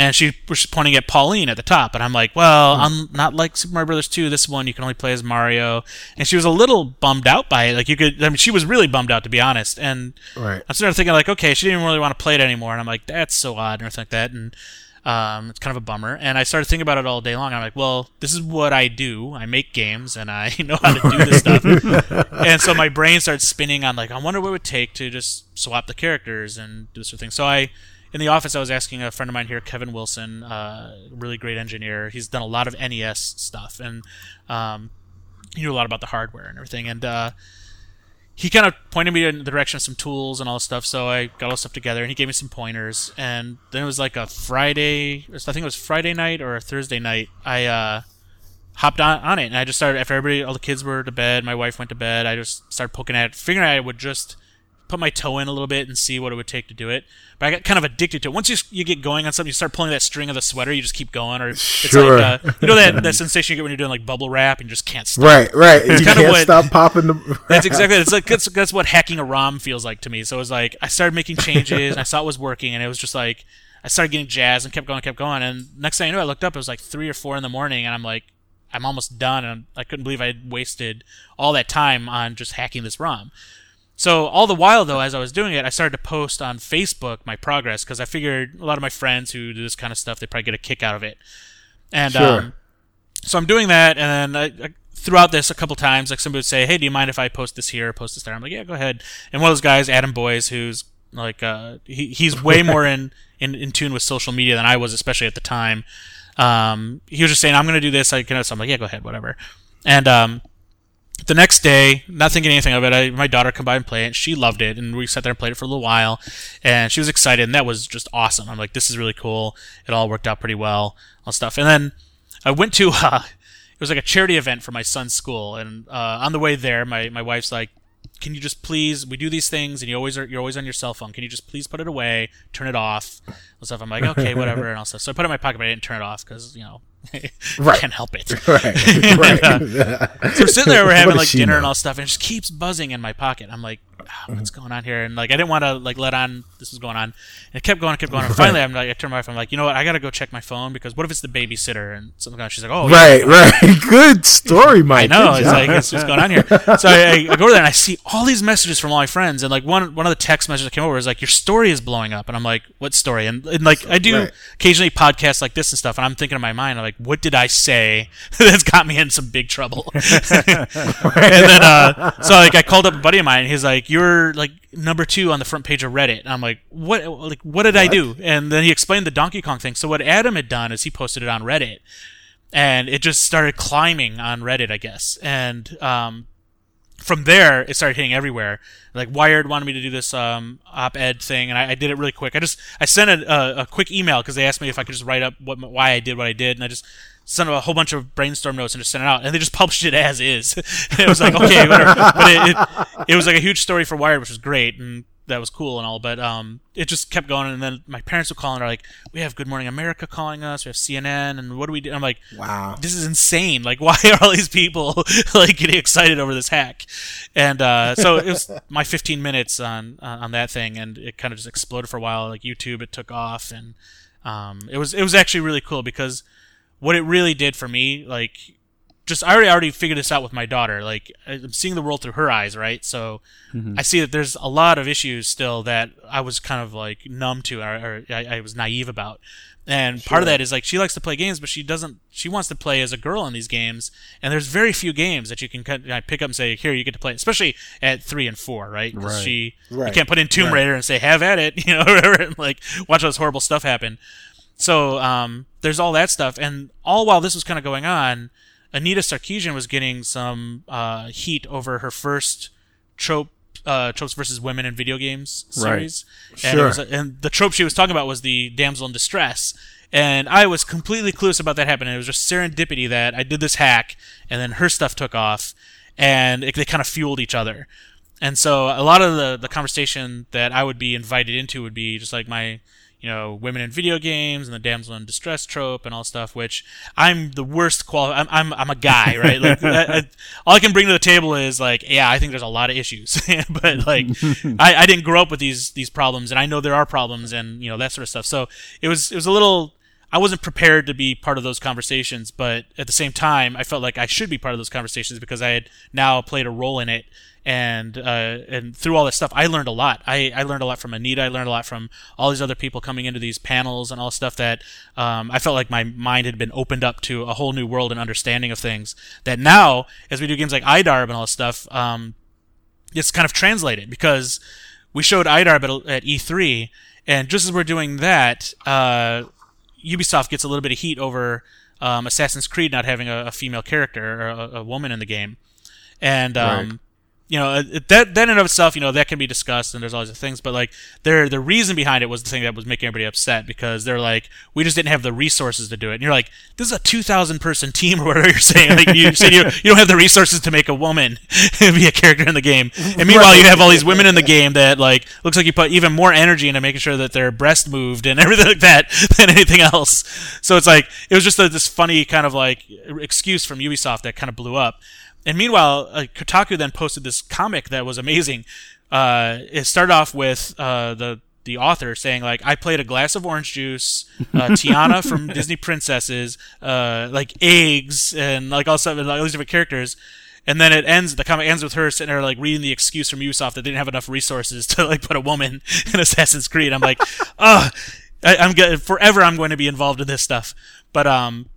And she was pointing at Pauline at the top, and I'm like, "Well, I'm not like Super Mario Brothers 2. This one you can only play as Mario." And she was a little bummed out by it. Like you could, I mean, she was really bummed out to be honest. And Right. I'm sort of thinking like, okay, she didn't really want to play it anymore, and I'm like, that's so odd and everything like that, and um, it's kind of a bummer. And I started thinking about it all day long. I'm like, well, this is what I do. I make games, and I know how to do this stuff. and so my brain starts spinning on like, I wonder what it would take to just swap the characters and do this sort of thing. So I. In the office, I was asking a friend of mine here, Kevin Wilson, uh, really great engineer. He's done a lot of NES stuff, and um, he knew a lot about the hardware and everything. And uh, he kind of pointed me in the direction of some tools and all this stuff. So I got all this stuff together, and he gave me some pointers. And then it was like a Friday, I think it was Friday night or a Thursday night. I uh, hopped on, on it, and I just started after everybody, all the kids were to bed, my wife went to bed. I just started poking at it, figuring I would just put my toe in a little bit and see what it would take to do it. But I got kind of addicted to it. Once you you get going on something, you start pulling that string of the sweater, you just keep going. Or it's Sure. like uh, you know that, that sensation you get when you're doing like bubble wrap and you just can't stop. Right, right. you kinda can't what- stop popping the. That's exactly. It's like that's, that's what hacking a ROM feels like to me. So it was like I started making changes, and I saw it was working, and it was just like I started getting jazzed and kept going, kept going, and next thing I knew, I looked up, it was like three or four in the morning, and I'm like, I'm almost done, and I couldn't believe I had wasted all that time on just hacking this ROM. So all the while, though, as I was doing it, I started to post on Facebook my progress because I figured a lot of my friends who do this kind of stuff, they probably get a kick out of it. And Sure. um, so I'm doing that, and then I, I, throughout this, a couple times, like somebody would say, "Hey, do you mind if I post this here, or post this there?" I'm like, "Yeah, go ahead." And one of those guys, Adam Boyes, who's like, uh, he, he's way more in, in in tune with social media than I was, especially at the time. Um, he was just saying, "I'm going to do this." I can, so I'm like, "Yeah, go ahead, whatever." And um, the next day, not thinking anything of it, I, my daughter come by and play it. And she loved it, and we sat there and played it for a little while, and she was excited, and that was just awesome. I'm like, this is really cool. It all worked out pretty well, all stuff. And then I went to uh, it was like a charity event for my son's school, and uh, on the way there, my my wife's like, "Can you just please? We do these things, and you always are you're always on your cell phone. Can you just please put it away, turn it off, and stuff?" I'm like, "Okay, whatever," and all stuff. So I put it in my pocket, but I didn't turn it off because you know. I Right. can't help it. right, right. So we're sitting there, we're having like dinner know? and all stuff, and it just keeps buzzing in my pocket. I'm like, "Ah, what's going on here? And like, I didn't want to like let on this was going on, and it kept going, kept going. And finally, I'm like, I turned my wife. I'm like, you know what? I gotta go check my phone because what if it's the babysitter and something? Like. She's like, oh, yeah. right, right. Good story, Mike. I know. Good It's job. like it's what's going on here. So I, I go there and I see all these messages from all my friends, and like one one of the text messages that came over is like, "Your story is blowing up," and I'm like, "What story?" And, and like I do Right. occasionally podcasts like this and stuff, and I'm thinking in my mind, I'm like, "What did I say that's got me in some big trouble?" and then uh, so like I called up a buddy of mine, and he's like, "You're like number two on the front page of Reddit," and I'm like, "What? Like what did I do?" And then he explained the Donkey Kong thing. So what Adam had done is he posted it on Reddit and it just started climbing on Reddit, I guess. And um, from there, it started hitting everywhere. Like Wired wanted me to do this um, op-ed thing, and I, I did it really quick. I just I sent a, a, a quick email because they asked me if I could just write up what why I did what I did, and I just sent a whole bunch of brainstorm notes and just sent it out, and they just published it as is. it was like okay, whatever. But it, it it was like a huge story for Wired, which was great, and that was cool and all. But um, it just kept going, and then my parents would call and are like, "We have Good Morning America calling us. We have CNN, and what do we do?" I'm like, Wow. this is insane. Like, why are all these people like getting excited over this hack? And uh, so it was my 15 minutes on uh, on that thing, and it kind of just exploded for a while. Like YouTube, it took off, and um, it was it was actually really cool because what it really did for me, like, just I already already figured this out with my daughter. Like, I'm seeing the world through her eyes, right? So mm-hmm. I see that there's a lot of issues still that I was kind of like numb to, or, or I, I was naive about. And part of that is like she likes to play games, but she doesn't. She wants to play as a girl in these games, and there's very few games that you can kind of pick up and say, "Here, you get to play." Especially at three and four, right? 'Cause Right. She you can't put in Tomb Right. Raider and say, "Have at it," you know, and like watch all this horrible stuff happen. So um, there's all that stuff, and all while this was kind of going on, Anita Sarkeesian was getting some uh, heat over her first trope. Uh, tropes versus women in video games series, and, it Sure. was, and the trope she was talking about was the damsel in distress. And I was completely clueless about that happening. It was just serendipity that I did this hack, and then her stuff took off, and it, they kind of fueled each other. And so a lot of the, the conversation that I would be invited into would be just like my, you know, women in video games and the damsel in distress trope and all stuff, which I'm the worst quali- I'm, I'm, I'm a guy, right? Like, I, I, all I can bring to the table is like, yeah, I think there's a lot of issues, but like, I, I didn't grow up with these, these problems and I know there are problems and, you know, that sort of stuff. So it was, it was a little, I wasn't prepared to be part of those conversations, but at the same time, I felt like I should be part of those conversations because I had now played a role in it, and uh, and through all this stuff, I learned a lot. I, I learned a lot from Anita. I learned a lot from all these other people coming into these panels and all stuff that um, I felt like my mind had been opened up to a whole new world and understanding of things. That now, as we do games like IDARB and all this stuff, um, it's kind of translated because we showed IDARB at, at E3, and just as we're doing that, uh, Ubisoft gets a little bit of heat over um, Assassin's Creed not having a, a female character or a, a woman in the game, and um, you know uh, that that in of itself, you know, that can be discussed, and there's all these things. But like, their the reason behind it was the thing that was making everybody upset because they're like, we just didn't have the resources to do it. And you're like, this is a two thousand person team or whatever you're saying. Like you said, you, you don't have the resources to make a woman be a character in the game. And meanwhile, you have all these women in the game that like looks like you put even more energy into making sure that their breast moved and everything like that than anything else. So it's like it was just a, this funny kind of like excuse from Ubisoft that kind of blew up. And meanwhile, uh, Kotaku then posted this comic that was amazing. Uh, it started off with uh, the the author saying like, "I played a glass of orange juice, uh, Tiana from Disney Princesses, uh, like eggs, and like all stuff, and all these different characters." And then it ends. The comic ends with her sitting there like reading the excuse from Ubisoft that they didn't have enough resources to like put a woman in Assassin's Creed. I'm like, oh, I, I'm go- forever. I'm going to be involved in this stuff. But um,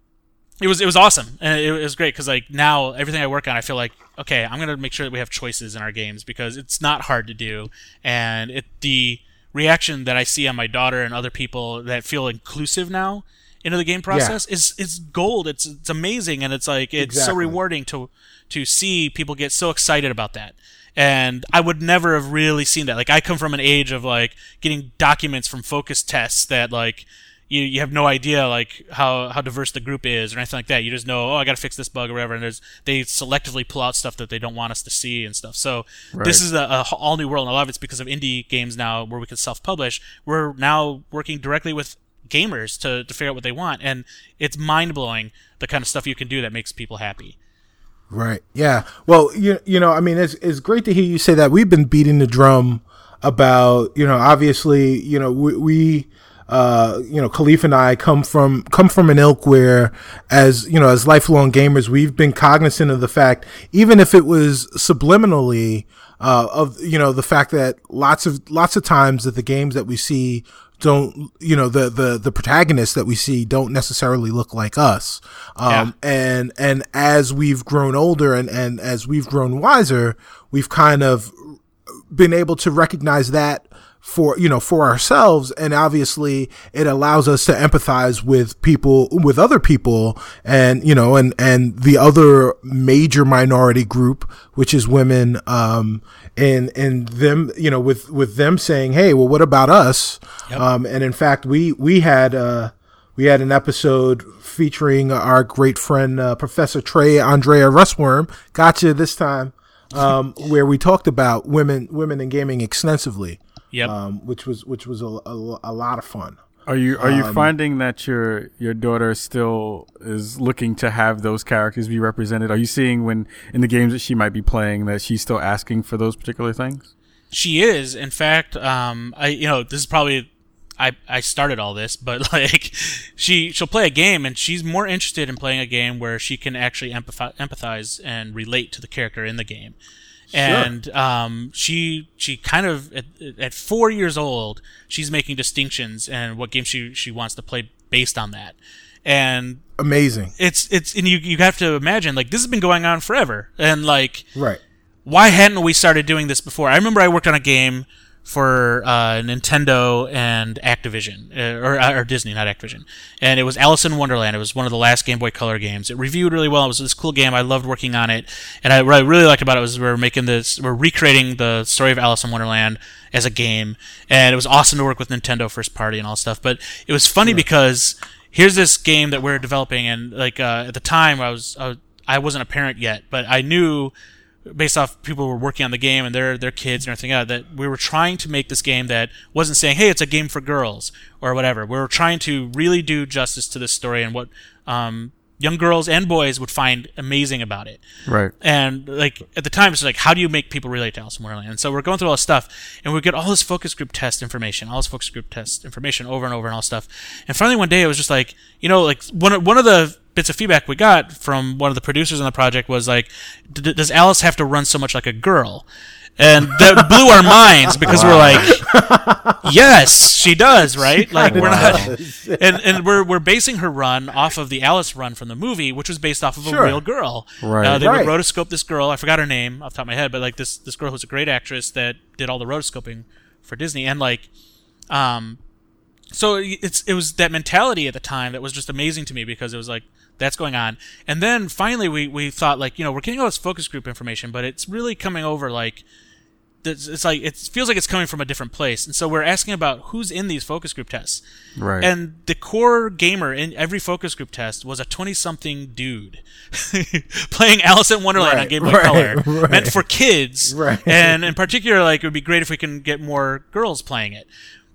it was it was awesome. And it, was great because like now everything I work on I feel like okay I'm gonna make sure that we have choices in our games because it's not hard to do. And it the reaction that I see on my daughter and other people that feel inclusive now into the game process yeah. is is gold. It's it's amazing. And it's like it's exactly. so rewarding to to see people get so excited about that. And I would never have really seen that. Like I come from an age of like getting documents from focus tests that like you, you have no idea like how, how diverse the group is or anything like that. You just know, oh, I got to fix this bug or whatever. And there's they selectively pull out stuff that they don't want us to see and stuff. So right. this is a, a, all new world. And a lot of it's because of indie games now where we can self publish. We're now working directly with gamers to, to figure out what they want, and it's mind blowing the kind of stuff you can do that makes people happy. Right. Yeah. Well, you you know, I mean, it's it's great to hear you say that. We've been beating the drum about you know, obviously, you know, we. we uh, you know, Kahlief and I come from come from an ilk where, as you know, as lifelong gamers, we've been cognizant of the fact, even if it was subliminally, uh, of you know, the fact that lots of lots of times that the games that we see don't you know the the the protagonists that we see don't necessarily look like us um yeah. and and as we've grown older and and as we've grown wiser we've kind of been able to recognize that for you know for ourselves. And obviously it allows us to empathize with people with other people and you know and and the other major minority group which is women um and and them you know with with them saying hey well what about us? Yep. um and in fact we we had uh we had an episode featuring our great friend uh, professor TreaAndrea Russworm gotcha this time um, where we talked about women women in gaming extensively Yep. Um, which was which was a, a, a, lot of fun. Are you are you um, finding that your your daughter still is looking to have those characters be represented? Are you seeing when in the games that she might be playing that she's still asking for those particular things? She is. In fact, um, I you know this is probably I, I started all this, but like she she'll play a game and she's more interested in playing a game where she can actually empathize, empathize and relate to the character in the game. And sure. um, she she kind of at, at, four years old she's making distinctions and what game she she wants to play based on that. And amazing. it's it's and you you have to imagine like this has been going on forever. And like right. why hadn't we started doing this before? I remember i worked on a game for uh, Nintendo and Activision, uh, or, uh, or Disney, not Activision. And it was Alice in Wonderland. It was one of the last Game Boy Color games. It reviewed really well. It was this cool game. I loved working on it. And I, what I really liked about it was we are making this, we're recreating the story of Alice in Wonderland as a game. And it was awesome to work with Nintendo first party and all stuff. But it was funny because here's this game that we're developing, and like uh, at the time I was, I was I wasn't a parent yet, but I knew based off people who were working on the game and their their kids and everything else, that we were trying to make this game that wasn't saying, "Hey, it's a game for girls" or whatever. We were trying to really do justice to this story and what um, young girls and boys would find amazing about it. Right. And like at the time, it's like, how do you make people relate to Alice in Wonderland? And so we're going through all this stuff, and we get all this focus group test information, all this focus group test information over and over and all stuff. And finally, one day, it was just like, you know, like one one of the bits of feedback we got from one of the producers on the project was like, does Alice have to run so much like a girl? and that blew our minds because wow. we're like, yes, she does, right? She like we're not, and and we're we're basing her run off of the Alice run from the movie, which was based off of sure. a real girl. Right. Uh, they right. would rotoscope this girl. I forgot her name off the top of my head, but like this this girl who's a great actress that did all the rotoscoping for Disney, and like, um, so it's it was that mentality at the time that was just amazing to me because it was like that's going on and then finally we we thought like you know we're getting all this focus group information but it's really coming over like it's, it's like it feels like it's coming from a different place and so we're asking about who's in these focus group tests Right. and the core gamer in every focus group test was a 20 something dude playing Alice in Wonderland on Game Boy right, Color right. meant for kids Right. and in particular like it would be great if we can get more girls playing it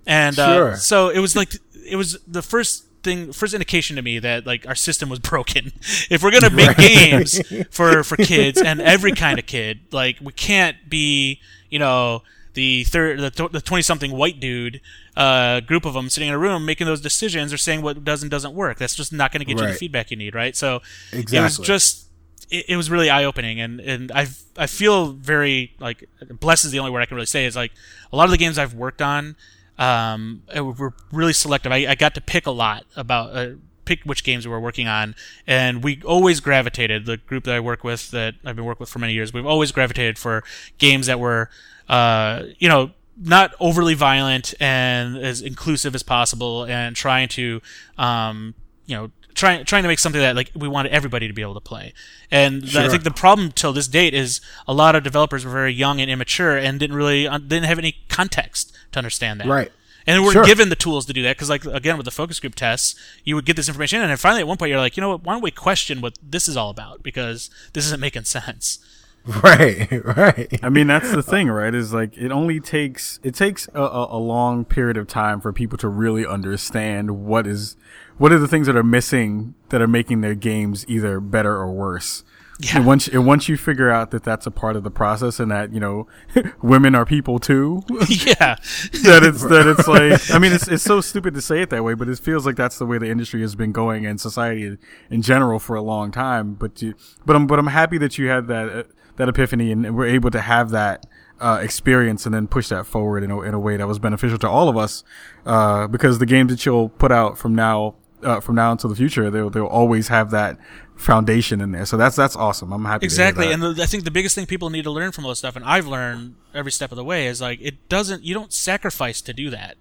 and Sure. uh, so it was like it was the first first indication to me that like our system was broken. If we're gonna make games for for kids and every kind of kid like we can't be you know the third the, the 20 something white dude uh, group of them sitting in a room making those decisions or saying what does and doesn't work. That's just not going to get you the feedback you need right? So it was Exactly. just it, it was really eye opening, and and I I feel very like blessed is the only word I can really say is like a lot of the games I've worked on, um, were really selective. I, I got to pick a lot about. Uh, pick which games we were working on and we always gravitated the group that i work with that i've been working with for many years we've always gravitated for games that were uh, you know not overly violent and as inclusive as possible and trying to um, you know trying trying to make something that like we wanted everybody to be able to play and th- i think the problem till this date is a lot of developers were very young and immature and didn't really uh, didn't have any context to understand that Right. and we're Sure. given the tools to do that because like again with the focus group tests you would get this information and then finally at one point you're like you know what why don't we question what this is all about because this isn't making sense Right. Right. I mean, that's the thing, right? Is like it only takes it takes a, a, a long period of time for people to really understand what is what are the things that are missing that are making their games either better or worse. Yeah. And once and once you figure out that that's a part of the process and that you know women are people too, yeah that it's that it's like I mean it's it's so stupid to say it that way, but it feels like that's the way the industry has been going and society in general for a long time. But you, but I'm but I'm happy that you had that uh, that epiphany and were able to have that uh, experience and then push that forward in a, in a way that was beneficial to all of us. Uh, because the games that you'll put out from now uh, from now until the future, they'll they'll always have that foundation in there. So that's that's awesome. I'm happy. exactly and the, i think the biggest thing people need to learn from all this stuff and i've learned every step of the way is like it doesn't you don't sacrifice to do that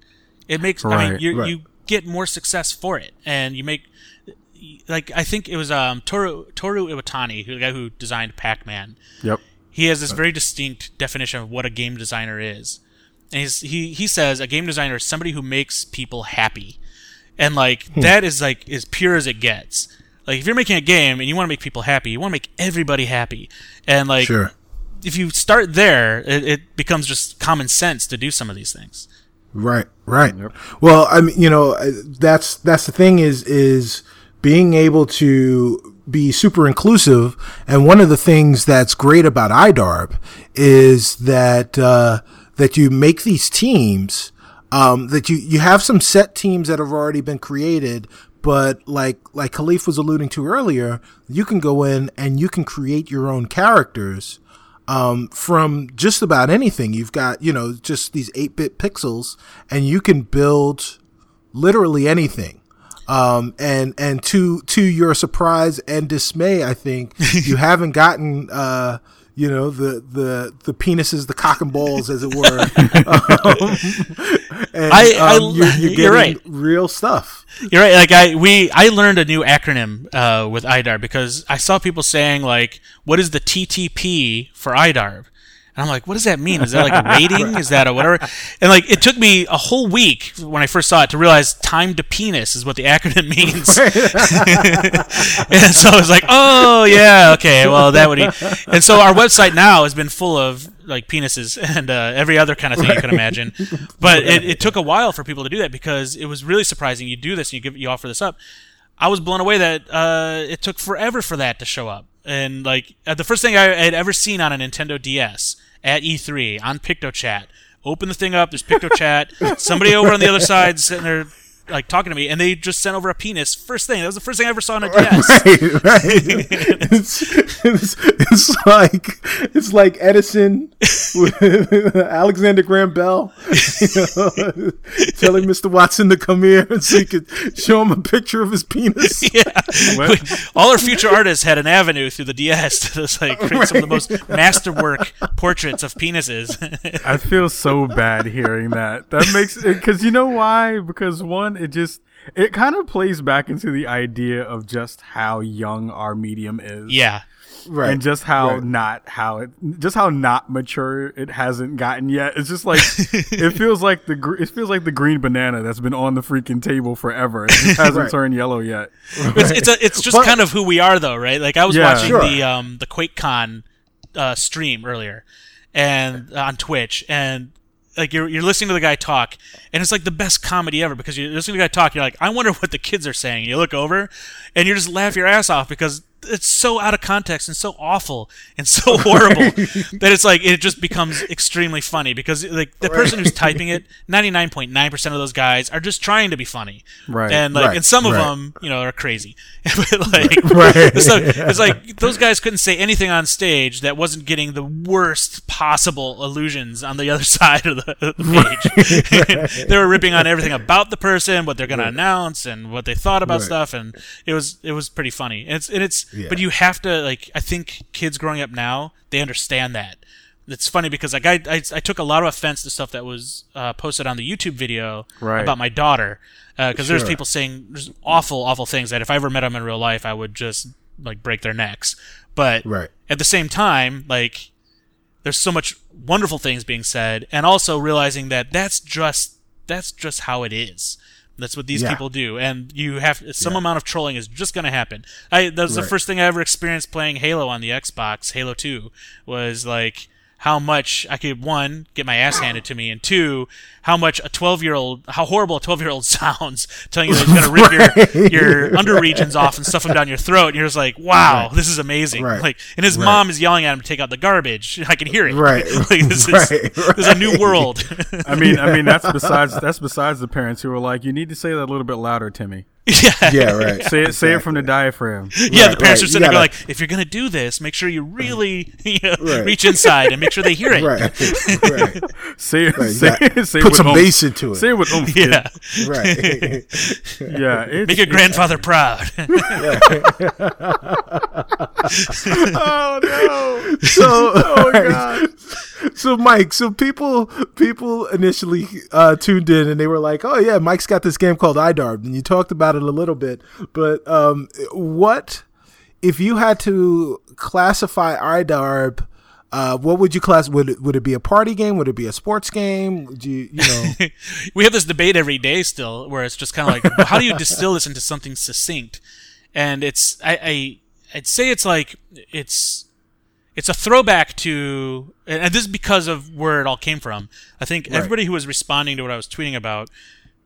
it makes i mean Right, you, right. you get more success for it and you make like i think it was um toru toru iwatani who the guy who designed pac-man yep. he has this very distinct definition of what a game designer is. And he's, he he says a game designer is somebody who makes people happy, and like that is like as pure as it gets. Like if you're making a game and you want to make people happy, you want to make everybody happy, and like Sure. if you start there, it, it becomes just common sense to do some of these things. Right, right. Well, I mean, you know, uh, that's that's the thing is is being able to be super inclusive, and one of the things that's great about iDarb is that uh, that you make these teams. Um, that you you have some set teams that have already been created, but like like Kahlief was alluding to earlier, you can go in and you can create your own characters um, from just about anything. You've got, you know, just these 8 bit pixels, and you can build literally anything. Um, and, and to, to your surprise and dismay, I think you haven't gotten, uh, you know, the, the, the penises, the cock and balls, as it were. um, and, I- I- um, you're, you're, you're right. getting real stuff. You're right. Like I we I learned a new acronym uh, with IDARB because I saw people saying like, "What is the TTP for IDARB?" And I'm like, "What does that mean? Is that like a rating? Is that a whatever?" And like, it took me a whole week when I first saw it to realize "time to penis" is what the acronym means. and so I was like, "Oh yeah, okay. Well, that would." Be. And so our website now has been full of like penises and uh, every other kind of thing you can imagine. But it, it took a while for people to do that because it was really surprising. You do this and you give you offer this up. I was blown away that uh, it took forever for that to show up. And like uh, the first thing I had ever seen on a Nintendo DS at E3 on PictoChat. Open the thing up. There's PictoChat. Somebody over on the other side sitting there like talking to me, and they just sent over a penis. First thing, that was the first thing I ever saw on a DS. right, right. it's, it's, it's like it's like Edison Alexander Graham Bell, you know, telling Mr. Watson to come here and so he could show him a picture of his penis. yeah, Well- all our future artists had an avenue through the DS to just, like create some of the most masterwork portraits of penises. I feel so bad hearing that. That makes because you know why? Because one, it just it kind of plays back into the idea of just how young our medium is. yeah, Right. and just how Right. not how it just how not mature it hasn't gotten yet. It's just like it feels like the gr- it feels like the green banana that's been on the freaking table forever. It just hasn't Right. turned yellow yet. it's it's, a, it's just But- kind of who we are, though, right? Like I was Yeah. watching Sure. the um the QuakeCon uh, stream earlier, and on Twitch, and like you're you're listening to the guy talk, and it's like the best comedy ever because you're listening to the guy talk. You're like, I wonder what the kids are saying. You look over, and you just laugh your ass off because it's so out of context and so awful and so horrible that it's like it just becomes extremely funny because like the person who's typing it, ninety nine point nine percent of those guys are just trying to be funny, Right. And like, Right. and some of Right. them, you know, are crazy. but like, Right. it's like it's like those guys couldn't say anything on stage that wasn't getting the worst possible illusions on the other side of the, of the page. they were ripping on everything about the person, what they're going to announce, and what they thought about Right. stuff, and it was it was pretty funny. And it's and it's Yeah. but you have to like I think kids growing up now they understand that. It's funny because like I, I, I took a lot of offense to stuff that was uh, posted on the YouTube video Right. about my daughter because there's Sure. people saying there's awful awful things that if I ever met them in real life I would just like break their necks. But Right. at the same time, like there's so much wonderful things being said, and also realizing that that's just that's just how it is. That's what these Yeah. people do, and you have some amount of trolling is just going to happen. I that was the first thing I ever experienced playing Halo on the Xbox. Halo Two was like how much I could one get my ass handed to me, and two how much a twelve year old how horrible a twelve year old sounds telling you that he's going to rip your your under regions off and stuff them down your throat, and you're just like, wow, this is amazing. Right. Like, and his Right. mom is yelling at him to take out the garbage. I can hear it. Right. like, this is Right. this is a new world. I mean, I mean that's besides that's besides the parents who are like, you need to say that a little bit louder, Timmy. Yeah. Yeah, right. Say it, say it from the diaphragm. Yeah, Right, the parents right. are sitting there gotta- like, if you're gonna do this, make sure you really you know, Right. reach inside and make sure they hear it. Right. right. Say it. Right, say, you gotta say it Put some oomph. bass into it. Say it with oomph. kid. Yeah, Right. Yeah. It's, make your grandfather proud. oh no. so oh my god so mike so people people initially uh tuned in and they were like oh yeah mike's got this game called idarb and you talked about it a little bit but um what if you had to classify idarb uh, what would you class? Would it, would it be a party game? Would it be a sports game? Would you you know? we have this debate every day still, where it's just kind of like, how do you distill this into something succinct? And it's I, I I'd say it's like it's it's a throwback to, and this is because of where it all came from. I think everybody who was responding to what I was tweeting about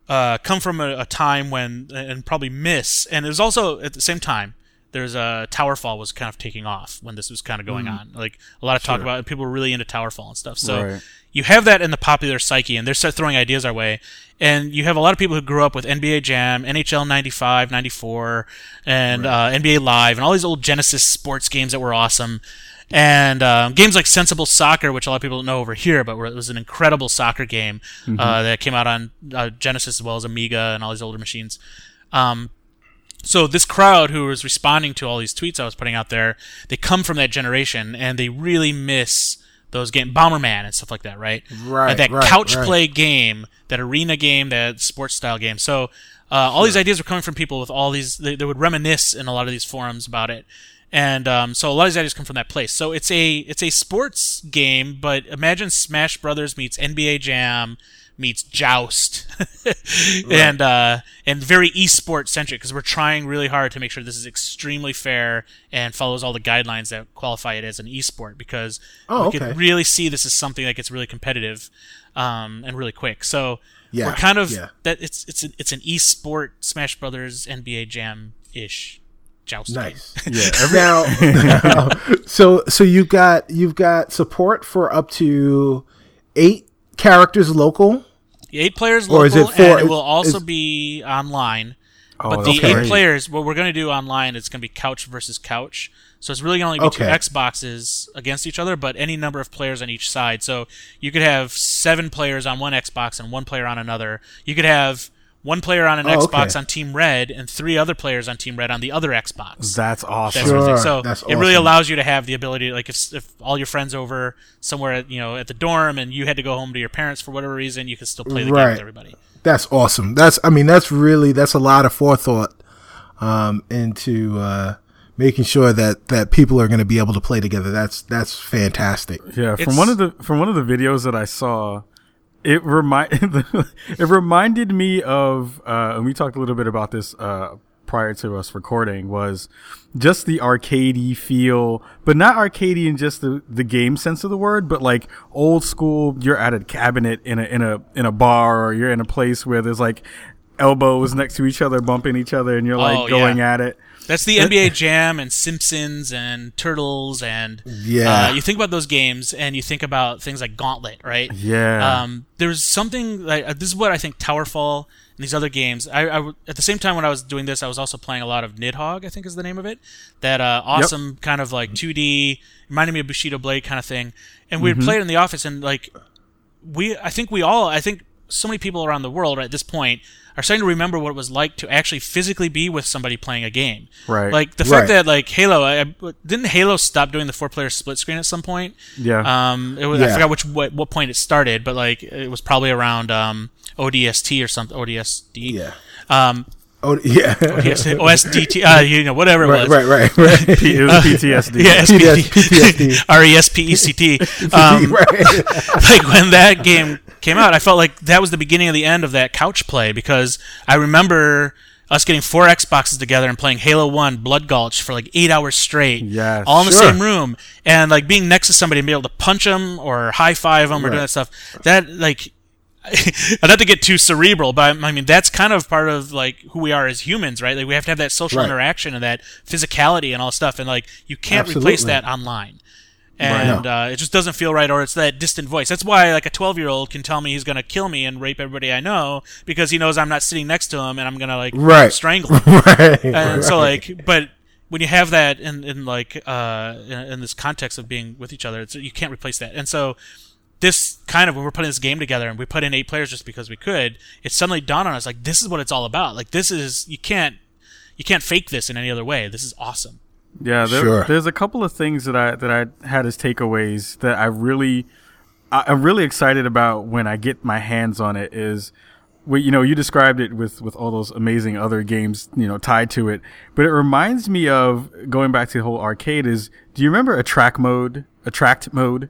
uh, come from a, a time when, and probably miss, and it was also at the same time. There's a Towerfall was kind of taking off when this was kind of going on. Like a lot of talk about it. People were really into Towerfall and stuff. So Right. you have that in the popular psyche, and they're start throwing ideas our way. And you have a lot of people who grew up with NBA Jam, NHL 95, 94, and uh, NBA Live, and all these old Genesis sports games that were awesome. And um, games like Sensible Soccer, which a lot of people don't know over here, but it was an incredible soccer game uh, that came out on uh, Genesis as well as Amiga and all these older machines. Um, so this crowd who was responding to all these tweets I was putting out there, they come from that generation and they really miss those games, Bomberman and stuff like that, right? Right, that right, couch right. play game, that arena game, that sports style game. So uh, all these ideas were coming from people with all these. They, they would reminisce in a lot of these forums about it, and um, so a lot of these ideas come from that place. So it's a it's a sports game, but imagine Smash Brothers meets NBA Jam meets Joust, and uh, and very esport centric because we're trying really hard to make sure this is extremely fair and follows all the guidelines that qualify it as an esport because Oh, we okay. could really see this as something that gets really competitive um, and really quick. So Yeah, we're kind of yeah. that it's it's an, it's an esport Smash Brothers NBA Jam ish joust. game. Nice. Yeah. now, so so you've got you've got support for up to eight characters local eight players Or local, is it four- and it will also is- be online. Oh, but the that's eight players, what we're going to do online, it's going to be couch versus couch. So it's really going to only be Okay. two Xboxes against each other, but any number of players on each side. So you could have seven players on one Xbox and one player on another. You could have one player on an Oh, Xbox okay. on Team Red and three other players on Team Red on the other Xbox. That's awesome. That sort of. Sure, So that's it really allows you to have the ability, like if, if all your friends over somewhere, at, you know, at the dorm, and you had to go home to your parents for whatever reason, you could still play the game with everybody. That's awesome. That's I mean that's really that's a lot of forethought um, into uh, making sure that that people are going to be able to play together. That's that's fantastic. Yeah, from It's- one of the from one of the videos that I saw, it remind it reminded me of, uh, and we talked a little bit about this uh, prior to us recording, was just the arcadey feel, but not arcadey in just the the game sense of the word, but like old school. You're at a cabinet in a in a in a bar, or you're in a place where there's like elbows next to each other, bumping each other, and you're like Oh, going yeah. at it. That's the NBA Jam and Simpsons and Turtles and Yeah. Uh, you think about those games and you think about things like Gauntlet, right? Yeah. Um, there's something like uh, this is what I think Towerfall and these other games. I, I at the same time when I was doing this, I was also playing a lot of Nidhogg. I think is the name of it. That uh, awesome kind of like 2D, reminded me of Bushido Blade kind of thing. And we play it in the office and like we I think we all I think so many people around the world at this point are starting to remember what it was like to actually physically be with somebody playing a game. Right. Like the Right. fact that like Halo I, I- didn't Halo stop doing the four player split screen at some point? Yeah. Um it was, I forgot which what, what point it started, but like it was probably around um ODST or something ODSD. Yeah. Um Oh yeah. yes, OSDT uh you know whatever it right, was. right, right, right. P- it was PTSD. Yeah, PTSD. SPT, R-E-S-P-E-C-T. Um, right. like when that game came out, I felt like that was the beginning of the end of that couch play because I remember us getting four Xboxes together and playing Halo One Blood Gulch for like eight hours straight, Yes. all in the same room, and like being next to somebody and be able to punch them or high five them or do Right. that stuff. That like. Not to get too cerebral, but I mean that's kind of part of like who we are as humans, right? Like we have to have that social Right. interaction and that physicality and all stuff, and like you can't replace that online and uh, it just doesn't feel right or it's that distant voice. That's why like a 12 year old can tell me he's going to kill me and rape everybody i know because he knows i'm not sitting next to him and i'm going to like Right. strangle him. Right. and so like but when you have that in, in like uh in, in this context of being with each other it's, you can't replace that. And so this kind of when we're putting this game together and we put in eight players just because we could it suddenly dawned on us like this is what it's all about. Like this is you can't you can't fake this in any other way. This is awesome Yeah, there, Sure. there's a couple of things that I that I had as takeaways that I really I, I'm really excited about when I get my hands on it. Is well, you know you described it with with all those amazing other games you know tied to it, but it reminds me of going back to the whole arcade. Is do you remember attract mode? Attract mode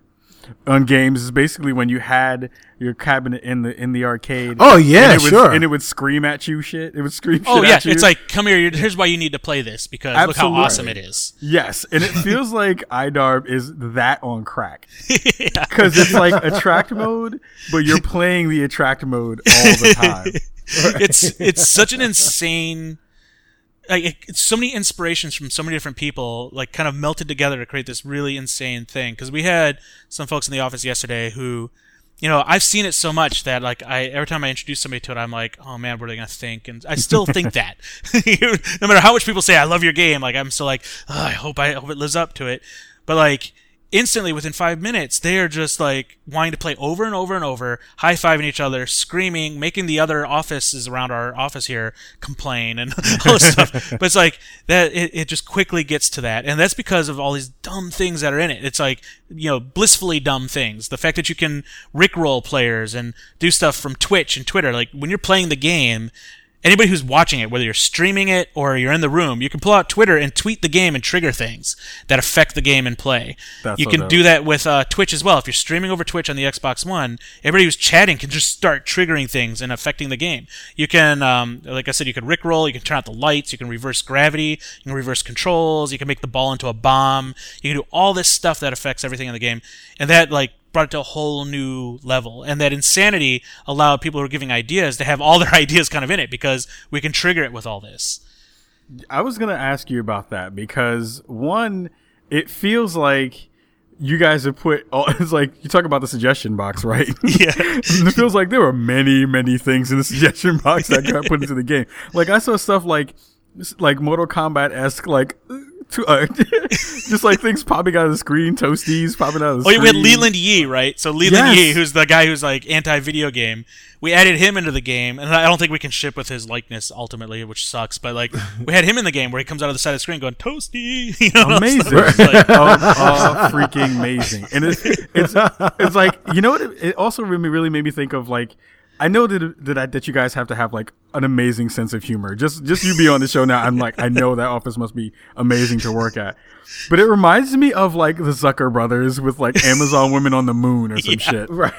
on games is basically when you had your cabinet in the in the arcade. Oh, yeah, and it would, sure. and it would scream at you shit. It would scream. Oh yeah, at you. it's like come here. Here's why you need to play this because look how awesome it is. Yes, and it feels like iDarb is that on crack because it's like attract mode, but you're playing the attract mode all the time. It's it's such an insane. Like so many inspirations from so many different people, like kind of melted together to create this really insane thing. Because we had some folks in the office yesterday who, you know, I've seen it so much that like I every time I introduce somebody to it, I'm like, oh man, what are they gonna think? And I still think that, no matter how much people say I love your game, like I'm still like, oh, I hope I hope it lives up to it. But like instantly within five minutes, they are just like wanting to play over and over and over, high fiving each other, screaming, making the other offices around our office here complain and all this stuff. But it's like that, it, it just quickly gets to that. And that's because of all these dumb things that are in it. It's like, you know, blissfully dumb things. The fact that you can rickroll players and do stuff from Twitch and Twitter. Like when you're playing the game, anybody who's watching it, whether you're streaming it or you're in the room, you can pull out Twitter and tweet the game and trigger things that affect the game and play. That's you can do that with uh, Twitch as well. If you're streaming over Twitch on the Xbox One, everybody who's chatting can just start triggering things and affecting the game. You can, um, like I said, you can rickroll, you can turn out the lights, you can reverse gravity, you can reverse controls, you can make the ball into a bomb, you can do all this stuff that affects everything in the game, and that like brought it to a whole new level. And that insanity allowed people who are giving ideas to have all their ideas kind of in it because we can trigger it with all this. I was gonna ask you about that because one, it feels like you guys have put all it's like you talk about the suggestion box, right? Yeah. It feels like there were many, many things in the suggestion box that got put into the game. Like I saw stuff like like Mortal Kombat esque like to, uh, just like things popping out of the screen, toasties popping out of the Oh, yeah, we had. Leland Yee, right? So Leland Yes. Yee, who's the guy who's like anti-video game. We added him into the game, and I don't think we can ship with his likeness ultimately, which sucks. But like, we had him in the game where he comes out of the side of the screen going "Toasty," you know, amazing, like- oh, oh, freaking amazing! And it's it's it's like you know what? It, it also really really made me think of like I know that that I, that you guys have to have like an amazing sense of humor. Just just you be on the show now, I'm like I know that office must be amazing to work at. But it reminds me of like the Zucker brothers with like Amazon women on the moon or some shit. Right.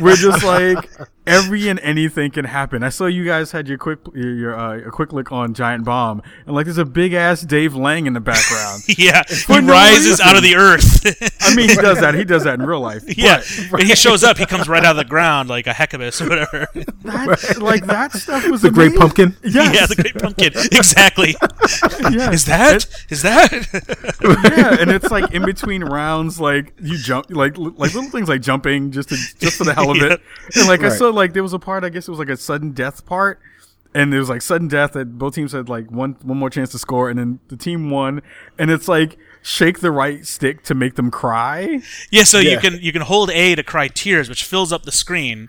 We're just like every and anything can happen. I saw you guys had your quick your, your uh, a quick look on Giant Bomb, and like there's a big ass Dave Lang in the background. yeah, he no rises reason. out of the earth. I mean, he does that. He does that in real life. yeah, and he shows up. He comes right out of the ground like a heckabus or whatever. That, like that stuff was The Great. Pumpkin. Yes. yeah, the great pumpkin. Exactly. yeah. Is that? Is that? yeah, and it's like in between rounds, like you jump, like like little things like jumping just to, just for the hell of it. And like I saw, like there was a part, I guess it was like a sudden death part, and there was like sudden death that both teams had like one one more chance to score, and then the team won, and it's like shake the right stick to make them cry. Yeah, so you can you can hold A to cry tears, which fills up the screen,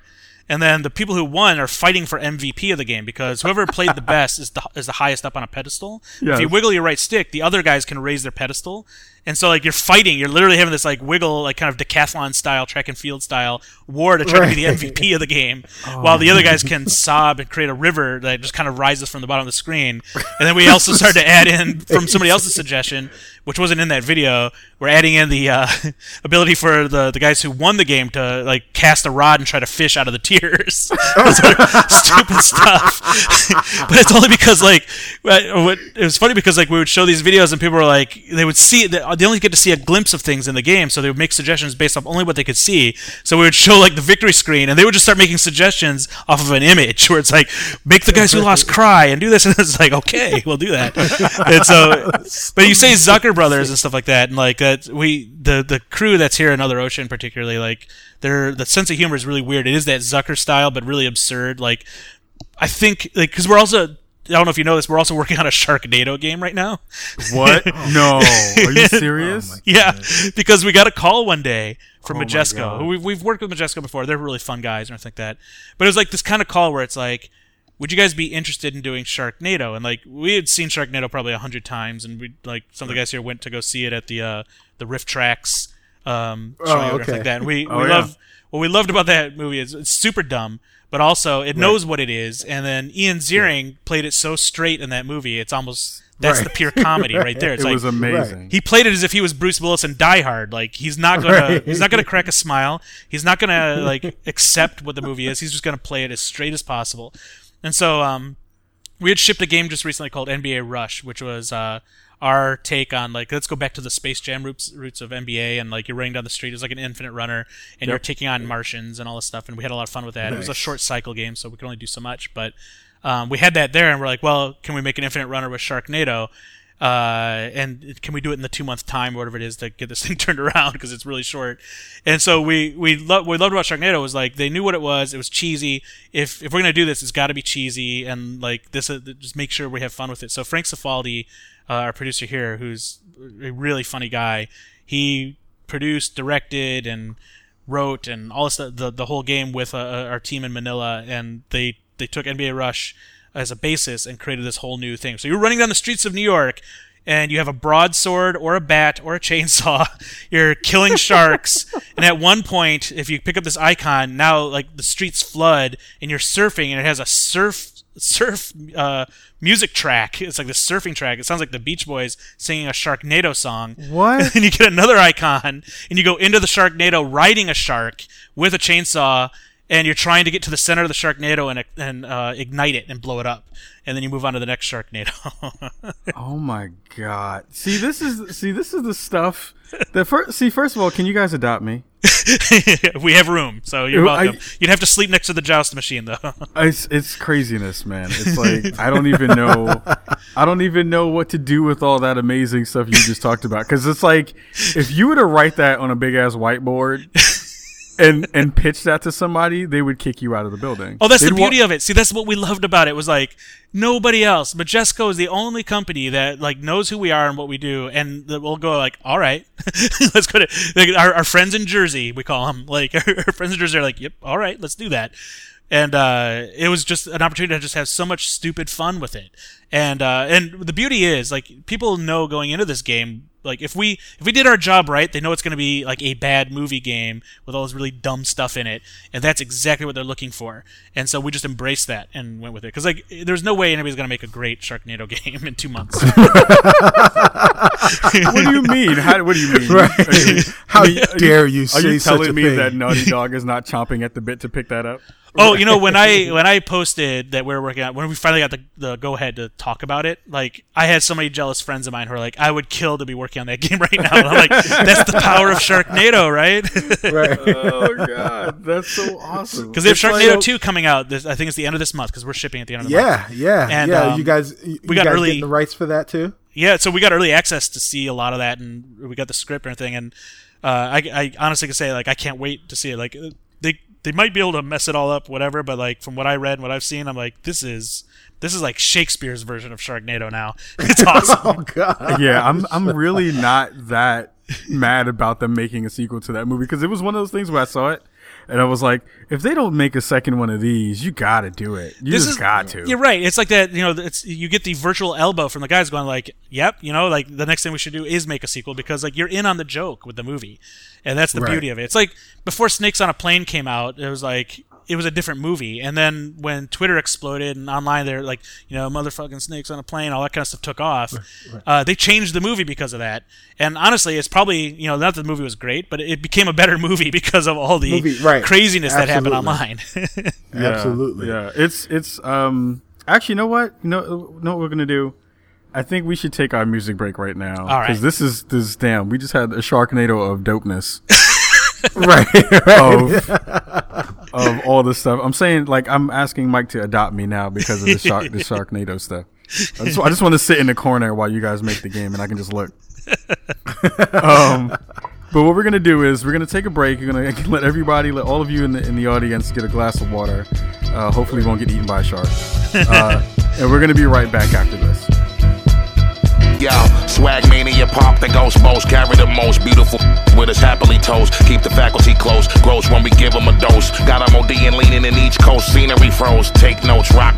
and then the people who won are fighting for MVP of the game because whoever played the best is the is the highest up on a pedestal. If you wiggle your right stick, the other guys can raise their pedestal, and so like you're fighting, you're literally having this like wiggle, like kind of decathlon style, track and field style war to try to be the MVP of the game, oh, while the other guys can sob and create a river that just kind of rises from the bottom of the screen. And then we also started to add in from somebody else's suggestion, which wasn't in that video. We're adding in the uh, ability for the, the guys who won the game to like cast a rod and try to fish out of the tears. Stupid stuff. but it's only because like uh, what, it was funny because like we would show these videos and people were like they would see they only get to see a glimpse of things in the game, so they would make suggestions based off only what they could see. So we would show like the victory screen, and they would just start making suggestions off of an image where it's like make the guys who lost cry and do this, and it's like okay, we'll do that. and so, but you say Zucker Brothers and stuff like that, and like that we the the crew that's here in Other Ocean particularly like their the sense of humor is really weird. It is that Zucker style, but really absurd. Like I think like because we're also I don't know if you know this, we're also working on a Sharknado game right now. What? no, are you serious? Yeah, because we got a call one day from Oh Majesco. Who We've, we've worked with Majesco before. They're really fun guys and everything like that. But it was like this kind of call where it's like, would you guys be interested in doing Sharknado? And like we had seen Sharknado probably a hundred times, and we like some of the guys here went to go see it at the uh, the RiffTrax um, show Oh, okay. like that. And we, Oh, we yeah. love what we loved about that movie is it's super dumb, but also it knows what it is. And then Ian Ziering played it so straight in that movie, it's almost that's Right. the pure comedy right there. It's It like was amazing. he played it as if he was Bruce Willis in Die Hard. Like he's not gonna Right. he's not gonna crack a smile. He's not gonna like accept what the movie is. He's just gonna play it as straight as possible. And so um, we had shipped a game just recently called NBA Rush, which was uh, our take on like let's go back to the Space Jam roots roots of NBA and like you're running down the street as like an infinite runner and you're taking on Martians and all this stuff. And we had a lot of fun with that. It was a short cycle game, so we could only do so much, but. Um, we had that there, and we're like, well, can we make an infinite runner with Sharknado? Uh, and can we do it in the two month time, or whatever it is, to get this thing turned around because it's really short. And so we we lo- we loved about Sharknado was like they knew what it was. It was cheesy. If if we're gonna do this, it's got to be cheesy and like this. Uh, just make sure we have fun with it. So Frank Cifaldi, uh, our producer here, who's a really funny guy, he produced, directed, and wrote and all this the the whole game with uh, our team in Manila, and they they took NBA Rush as a basis and created this whole new thing. So you're running down the streets of New York. And you have a broadsword or a bat or a chainsaw. You're killing sharks. and at one point, if you pick up this icon, now like the streets flood and you're surfing and it has a surf surf uh, music track. It's like the surfing track. It sounds like the Beach Boys singing a Sharknado song. What? and you get another icon, and you go into the Sharknado riding a shark with a chainsaw, and you're trying to get to the center of the Sharknado and and uh, ignite it and blow it up, and then you move on to the next Sharknado. Oh my god! See, this is see, this is the stuff that first. See, first of all, can you guys adopt me? we have room, so you're I- welcome. You'd have to sleep next to the joust machine, though. It's it's craziness, man. It's like I don't even know, I don't even know what to do with all that amazing stuff you just talked about. Because it's like if you were to write that on a big ass whiteboard and and pitch that to somebody, they would kick you out of the building. Oh, that's the They'd wa- beauty of it. See, that's what we loved about it. Was like nobody else. Majesco is the only company that like knows who we are and what we do, and that we'll go like, all right, let's go to like, our, our friends in Jersey. We call them like our friends in Jersey are like, yep, all right, let's do that. And uh, it was just an opportunity to just have so much stupid fun with it. And uh, and the beauty is like people know going into this game like if we if we did our job right, they know it's going to be like a bad movie game with all this really dumb stuff in it, and that's exactly what they're looking for. And so we just embraced that and went with it because like there's no way anybody's going to make a great Sharknado game in two months. What do you mean? How, what do you mean? Right. You- How are you- dare you Are say you such telling a me thing? that Naughty Dog is not chomping at the bit to pick that up? Oh, you know when I when I posted that we were working on when we finally got the, the go ahead to talk about it, like I had so many jealous friends of mine who are like, I would kill to be working on that game right now. And I'm like, that's the power of Sharknado, right? right. Oh god, that's so awesome. Because they have It's like- Sharknado 2 coming out. This, I think it's the end of this month because we're shipping at the end of the month. Yeah, yeah, And, yeah. um, you guys, you, we got guys early- the rights for that too. Yeah, so we got early access to see a lot of that, and we got the script and everything. And uh, I, I honestly can say, like, I can't wait to see it. Like, they they might be able to mess it all up, whatever. But like from what I read and what I've seen, I'm like, this is this is like Shakespeare's version of Sharknado now. It's oh, awesome. Oh God. yeah, I'm I'm really not that mad about them making a sequel to that movie because it was one of those things where I saw it and I was like, if they don't make a second one of these, you got to do it. You This just is- got to. You're right. It's like that. You know, it's you get the virtual elbow from the guys going like, "Yep, you know, like the next thing we should do is make a sequel because like you're in on the joke with the movie, and that's the Right. beauty of it. It's like before Snakes on a Plane came out, it was like it was a different movie, and then when Twitter exploded and online they're like, you know, motherfucking snakes on a plane, all that kind of stuff took off. Uh, they changed the movie because of that, and honestly, it's probably you know not that the movie was great, but it became a better movie because of all the Movie, right. craziness that happened online. Yeah, Absolutely. Yeah, it's it's um actually, you know what? You know, you know what we're gonna do? I think we should take our music break right now All right. this is this damn. We just had a Sharknado of dopeness. right. right. of of all this stuff. I'm saying like I'm asking Mike to adopt me now because of the shark the Sharknado stuff. I just, I just want to sit in the corner while you guys make the game and I can just look. um, but what we're gonna do is we're gonna take a break. You're gonna let everybody, let all of you in the in the audience get a glass of water. Uh, hopefully, we won't get eaten by a shark. Uh, and we're gonna be right back after this. Yo, swag mania pop the ghost most carry the most beautiful with us happily toast. Keep the faculty close, Gross when we give them a dose. Got them OD and leaning in each coast, scenery froze. Take notes, rock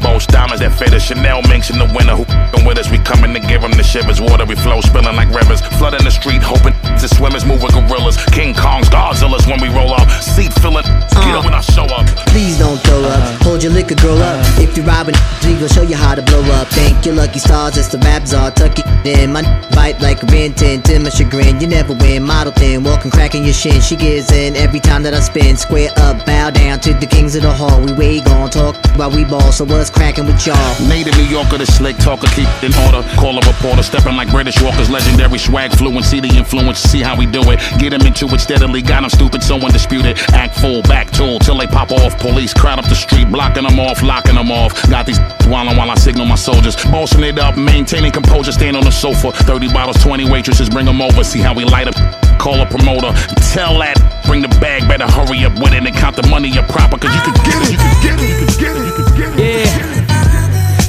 that us. Chanel in the winter who f***ing with us. We coming to give them the shivers. Water we flow, spilling like rivers. Flooding the street, hoping to swimmers move with gorillas. King Kongs, Godzillas when we roll up. Seat filling, get up when I show up. Please don't throw up. Hold your liquor, girl up. If you're robbing, we gon' show you how to blow up. Thank your lucky stars, it's the rap czar. Tuck it in. My bite like a 10 to my chagrin. You never win. Model thin, walking, cracking your shin. She gives in every time that I spin. Square up, bow down to the kings of the hall. We way gon' talk while we ball. So what's cracking with y'all? Native New Yorker, the slick talker, keep in order. Call a reporter, stepping like British Walkers, legendary swag, fluency, the influence, see how we do it. Get 'em into it steadily, got 'em stupid, so undisputed. Act full, back tool, till they pop off. Police crowd up the street, blocking them off, locking them off. Got these wildin' while I signal my soldiers. Bossing it up, maintaining composure, stand on the sofa. 30 bottles, 20 waitresses, bring 'em over, see how we light up. Call a promoter, tell that, bring the bag, better hurry up with it and count the money up proper, cause you can get it, you can get it, you can get it, you can get it. Yeah,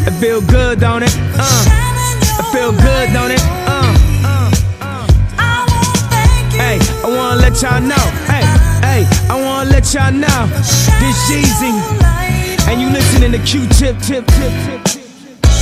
it feel good, don't it? Uh, it feel good, don't it? Uh, hey, I wanna let y'all know. Hey, hey, I wanna let y'all know. This Jeezy, and you listening to Q-Tip, tip, tip, tip, tip.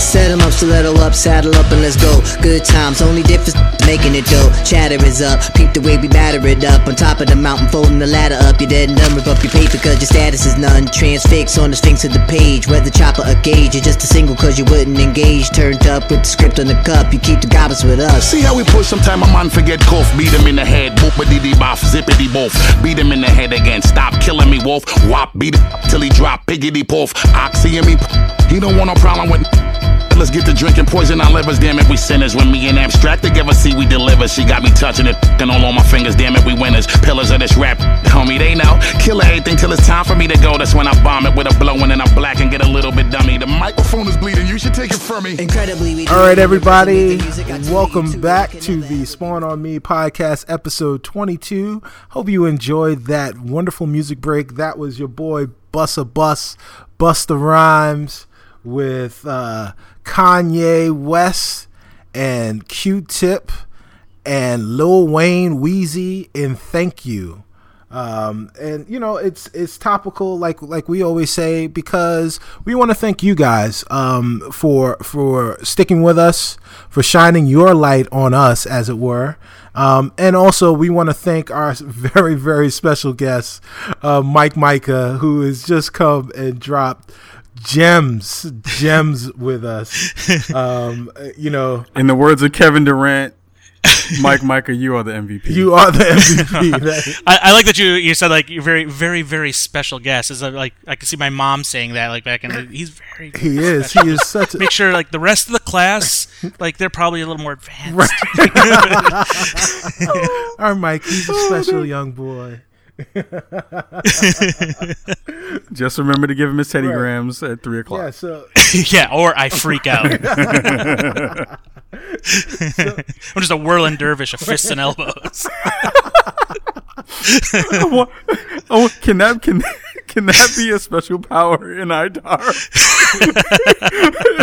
Set up, stiletto up, saddle up, and let's go. Good times, only difference making it dope. Chatter is up, peep the way we batter it up. On top of the mountain, folding the ladder up. You're dead rip up your paper, cause your status is none. Transfix on the sphinx of the page. Whether chopper or gauge, you're just a single cause you wouldn't engage. Turned up with the script on the cup, you keep the goblins with us. See how we push sometime a man forget cough. Beat him in the head, boopity dee boff, zippity boff. Beat him in the head again, stop killing me, wolf. Wop, beat it till he drop, piggity poof. Oxy and me, he don't want no problem with. Let's get to drinking poison our livers. Damn it, we sinners. When me and abstract together, see we deliver. She got me touching it, and all on my fingers. Damn it, we winners. Pillars of this rap, homie. They know. Kill everything till it's time for me to go. That's when I bomb it with a blow and then I black and get a little bit dummy. The microphone is bleeding. You should take it from me. Incredibly, we All right, everybody. With the music, I tweet Welcome back to the Spawn on Me podcast, episode 22. Hope you enjoyed that wonderful music break. That was your boy Bussa Bus, Busta Rhymes with uh, Kanye West and Q Tip and Lil Wayne, Weezy, and Thank You. Um, and you know it's it's topical like like we always say because we want to thank you guys um, for for sticking with us for shining your light on us as it were um, and also we want to thank our very very special guest uh, Mike Mika who has just come and dropped gems gems with us um, you know In the words of Kevin Durant, Mike Mika, you are the MVP. you are the MVP That- I, I like that you you said like you're very very very special guest. Is like I can see my mom saying that like back in the, he's very he is he is such a make sure like the rest of the class like they're probably a little more advanced. Our Mike, he's a special young boy. Just remember to give him his Teddy Right. Grahams at three o'clock. Yeah, so yeah, or I freak out. I'm just a whirling dervish of fists and elbows. oh, can that can can that be a special power in iDarb?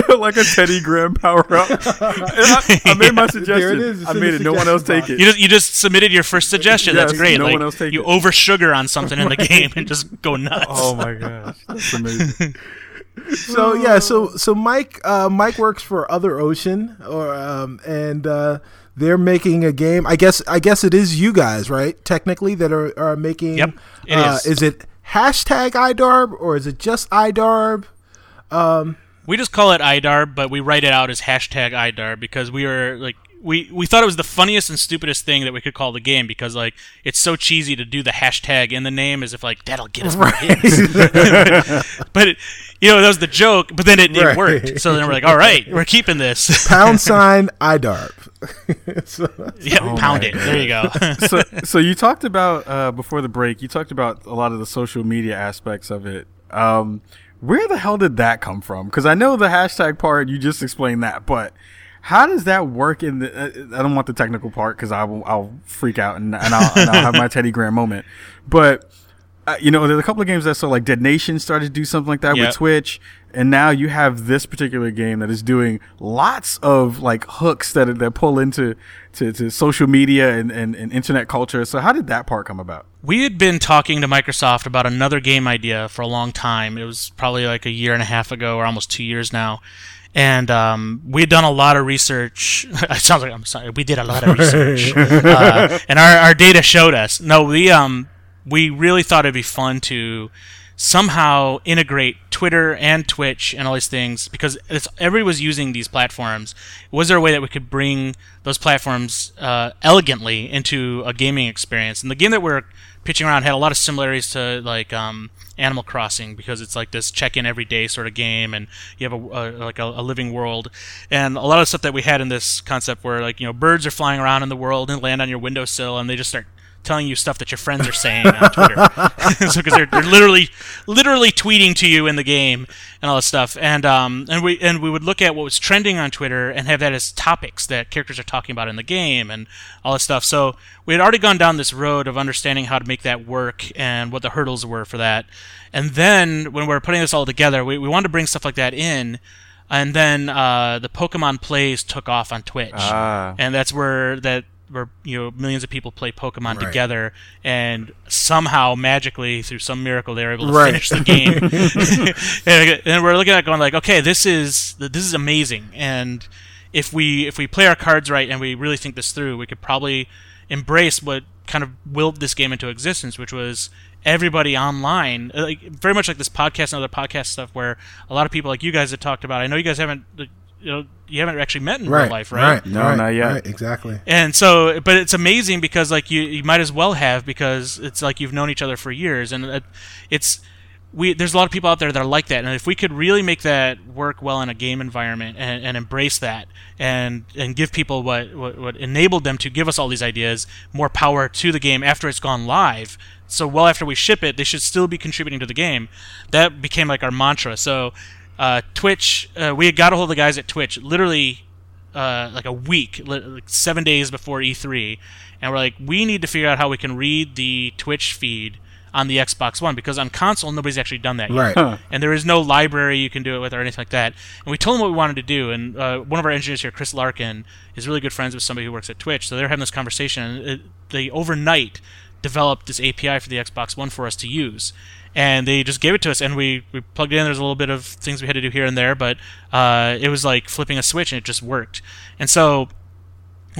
like a Teddy Graham power up. I, I made my suggestion. is. It's I made it. No one else suggestion take it. You just you just submitted your first suggestion. That's great. no like one else take you it. over sugar on something in the game and just go nuts. oh my gosh, that's amazing. so yeah, so so Mike uh, Mike works for Other Ocean, or um, and uh, they're making a game. I guess I guess it is you guys, right? Technically, that are are making. Yep, it uh, is. Is it hashtag iDarb or is it just iDarb? Um, we just call it iDarb, but we write it out as hashtag iDarb because we are like we we thought it was the funniest and stupidest thing that we could call the game because like it's so cheesy to do the hashtag in the name as if like that'll get us more hits. but it, you know that was the joke, but then it, it Right. worked. So then we're like, all right, we're keeping this. Pound sign iDarb. so, yeah, pound it. There you go. so, so you talked about uh, before the break. You talked about a lot of the social media aspects of it. Um, where the hell did that come from? Because I know the hashtag part. You just explained that, but how does that work? In the uh, I don't want the technical part because I will I'll freak out and, and, I'll, and I'll have my Teddy Graham moment. But uh, you know, there's a couple of games that so like Dead Nation started to do something like that Yep. with Twitch, and now you have this particular game that is doing lots of like hooks that that pull into to, to social media and, and, and internet culture. So how did that part come about? We had been talking to Microsoft about another game idea for a long time. It was probably like a year and a half ago, or almost two years now. And um, we had done a lot of research. it sounds like I'm sorry. We did a lot of research, uh, and our, our data showed us. No, we um we really thought it'd be fun to somehow integrate Twitter and Twitch and all these things because everybody was using these platforms. Was there a way that we could bring those platforms uh, elegantly into a gaming experience? And the game that we're pitching around had a lot of similarities to like um, Animal Crossing because it's like this check-in every day sort of game, and you have a, a like a, a living world, and a lot of stuff that we had in this concept where like you know birds are flying around in the world and land on your windowsill, and they just start telling you stuff that your friends are saying on Twitter. so because they're, they're literally literally tweeting to you in the game and all this stuff. And um and we and we would look at what was trending on Twitter and have that as topics that characters are talking about in the game and all this stuff. So we had already gone down this road of understanding how to make that work and what the hurdles were for that. And then when we were putting this all together, we, we wanted to bring stuff like that in. And then uh, the Pokemon plays took off on Twitch, Ah. and that's where that where you know millions of people play Pokemon Right. together, and somehow magically through some miracle they're able to Right. finish the game. and, we're looking at it going like, okay, this is this is amazing, and if we if we play our cards right and we really think this through, we could probably embrace what kind of willed this game into existence, which was everybody online, like very much like this podcast and other podcast stuff, where a lot of people like you guys have talked about. I know you guys haven't, you know, you haven't actually met in right, real life, right? right, No, right, not yet. right, exactly. And so, but it's amazing because like you, you might as well have because it's like you've known each other for years, and it's we there's a lot of people out there that are like that, and if we could really make that work well in a game environment and, and embrace that and and give people what, what what enabled them to give us all these ideas, more power to the game after it's gone live. So well after we ship it, they should still be contributing to the game. That became like our mantra. So uh, Twitch, uh, we had got a hold of the guys at Twitch literally uh, like a week, li- like seven days before E3, and we're like, we need to figure out how we can read the Twitch feed on the Xbox One because on console nobody's actually done that yet. Right. And there is no library you can do it with or anything like that. And we told them what we wanted to do, and uh, one of our engineers here, Chris Larkin, is really good friends with somebody who works at Twitch. So they're having this conversation, and it, they overnight developed this API for the Xbox One for us to use. And they just gave it to us, and we, we plugged it in. There's a little bit of things we had to do here and there, but uh, it was like flipping a switch, and it just worked. And so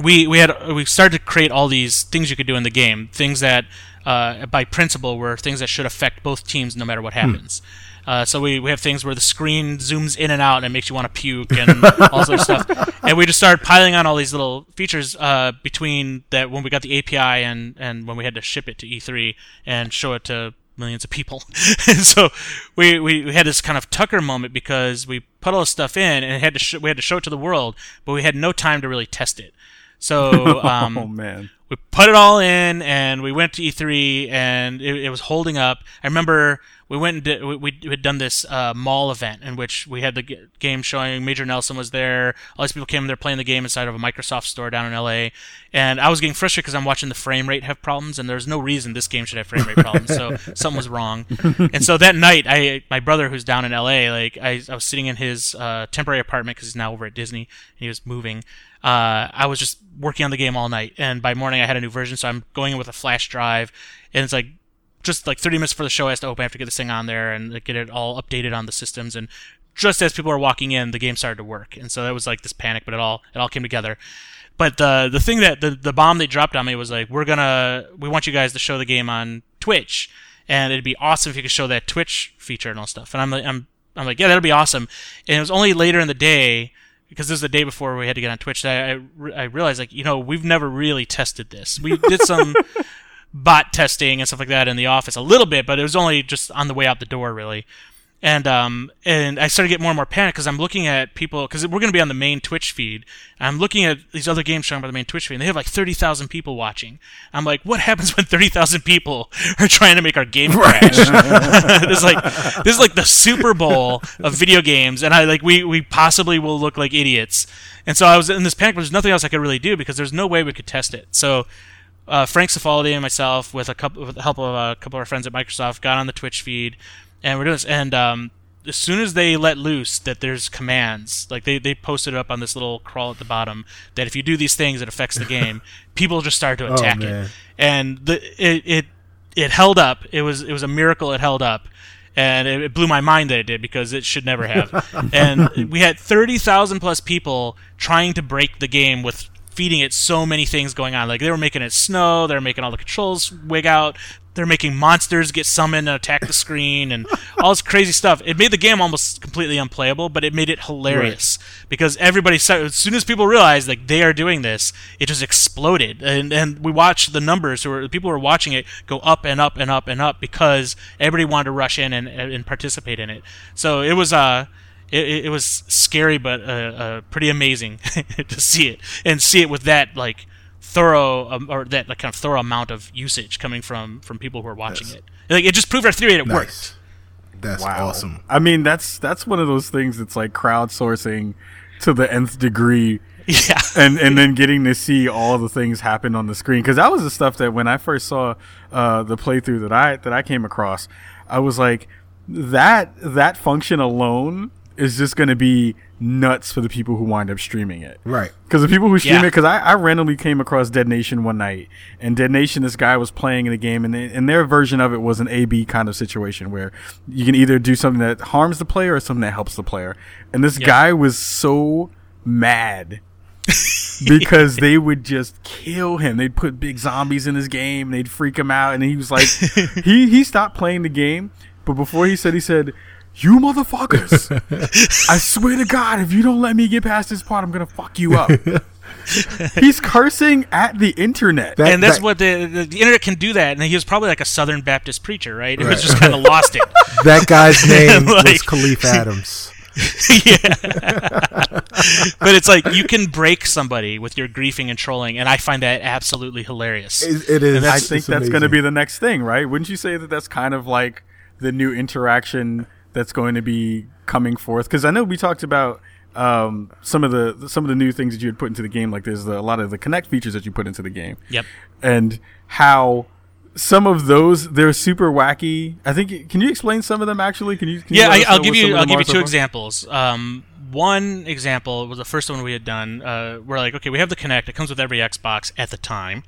we we had we started to create all these things you could do in the game, things that uh, by principle were things that should affect both teams no matter what happens. Uh, so we, we have things where the screen zooms in and out and it makes you want to puke and all sort of stuff. And we just started piling on all these little features uh, between that when we got the API and, and when we had to ship it to E3 and show it to millions of people. and so we, we, we had this kind of Tucker moment because we put all this stuff in and it had to sh- we had to show it to the world, but we had no time to really test it. So um, oh man. we put it all in and we went to E3 and it, it was holding up. I remember we went and did, we, we had done this uh, mall event in which we had the g- game showing. Major Nelson was there. All these people came. They're playing the game inside of a Microsoft store down in LA. And I was getting frustrated because I'm watching the frame rate have problems, and there's no reason this game should have frame rate problems. so something was wrong. and so that night, I my brother who's down in LA, like I, I was sitting in his uh, temporary apartment because he's now over at Disney and he was moving. Uh, I was just working on the game all night, and by morning I had a new version, so I'm going in with a flash drive, and it's like just like 30 minutes before the show has to open, I have to get this thing on there and like, get it all updated on the systems. And just as people are walking in, the game started to work, and so that was like this panic, but it all it all came together. But the the thing that the the bomb they dropped on me was like, we're gonna we want you guys to show the game on Twitch, and it'd be awesome if you could show that Twitch feature and all stuff. And I'm like, I'm I'm like, yeah, that'll be awesome. And it was only later in the day because this is the day before we had to get on Twitch that I, I, I realized like you know we've never really tested this. We did some bot testing and stuff like that in the office a little bit, but it was only just on the way out the door really. And um and I started to get more and more panic because I'm looking at people because we're going to be on the main Twitch feed. I'm looking at these other games showing by the main Twitch feed, and they have like thirty thousand people watching. I'm like, what happens when thirty thousand people are trying to make our game crash? this is like this is like the Super Bowl of video games, and I like we we possibly will look like idiots. And so I was in this panic, but there's nothing else I could really do because there's no way we could test it. So uh, Frank Cifaldi and myself, with a couple, with the help of a couple of our friends at Microsoft, got on the Twitch feed, and we're doing this. And um, as soon as they let loose that there's commands, like they, they posted it up on this little crawl at the bottom, that if you do these things, it affects the game. people just started to attack man. it, and the it, it it held up. It was it was a miracle. It held up. And it, it blew my mind that it did because it should never have. and we had thirty thousand plus people trying to break the game with feeding it so many things going on. Like they were making it snow, they were making all the controls wig out, they're making monsters get summoned and attack the screen, and all this crazy stuff. It made the game almost completely unplayable, but it made it hilarious because everybody, as soon as people realized like they are doing this, it just exploded, and and we watched the numbers, or the people who were watching it go up and up and up and up because everybody wanted to rush in and and participate in it. So it was uh it, it, it was scary but uh, uh, pretty amazing to see it and see it with that like thorough um, or that like kind of thorough amount of usage coming from from people who are watching Yes. it. Like it just proved our theory that it Nice. worked. That's Wow. awesome. I mean, that's that's one of those things that's like crowdsourcing to the nth degree. Yeah. and and then getting to see all the things happen on the screen because that was the stuff that when I first saw uh, the playthrough that I that I came across, I was like, that that function alone is just going to be nuts for the people who wind up streaming it. Right. Because the people who stream Yeah. it, because I, I randomly came across Dead Nation one night, and Dead Nation, this guy was playing in the game, and, they, and their version of it was an A B kind of situation where you can either do something that harms the player or something that helps the player. And this guy was so mad because they would just kill him. They'd put big zombies in his game, and they'd freak him out, and he was like, he he stopped playing the game, but before he said, he said. You motherfuckers! I swear to God, if you don't let me get past this part, I'm gonna fuck you up. He's cursing at the internet. That- and that's that- what the, the the internet can do that. And he was probably like a Southern Baptist preacher, right? It Right. was just kind of lost it. That guy's name was Kahlief Adams. Yeah. but it's like you can break somebody with your griefing and trolling, and I find that absolutely hilarious. It, it is. I think that's going to be the next thing, right? Wouldn't you say that that's kind of like the new interaction that's going to be coming forth? Because I know we talked about um, some of the some of the new things that you had put into the game, like there's the, a lot of the Kinect features that you put into the game. Yep. and how some of those they're super wacky. I think. Can you explain some of them actually? Can you? Can yeah, let I, I'll give you. I'll give you two far? examples. Um, one example was the first one we had done. Uh, we're like, okay, we have the Kinect. It comes with every Xbox at the time.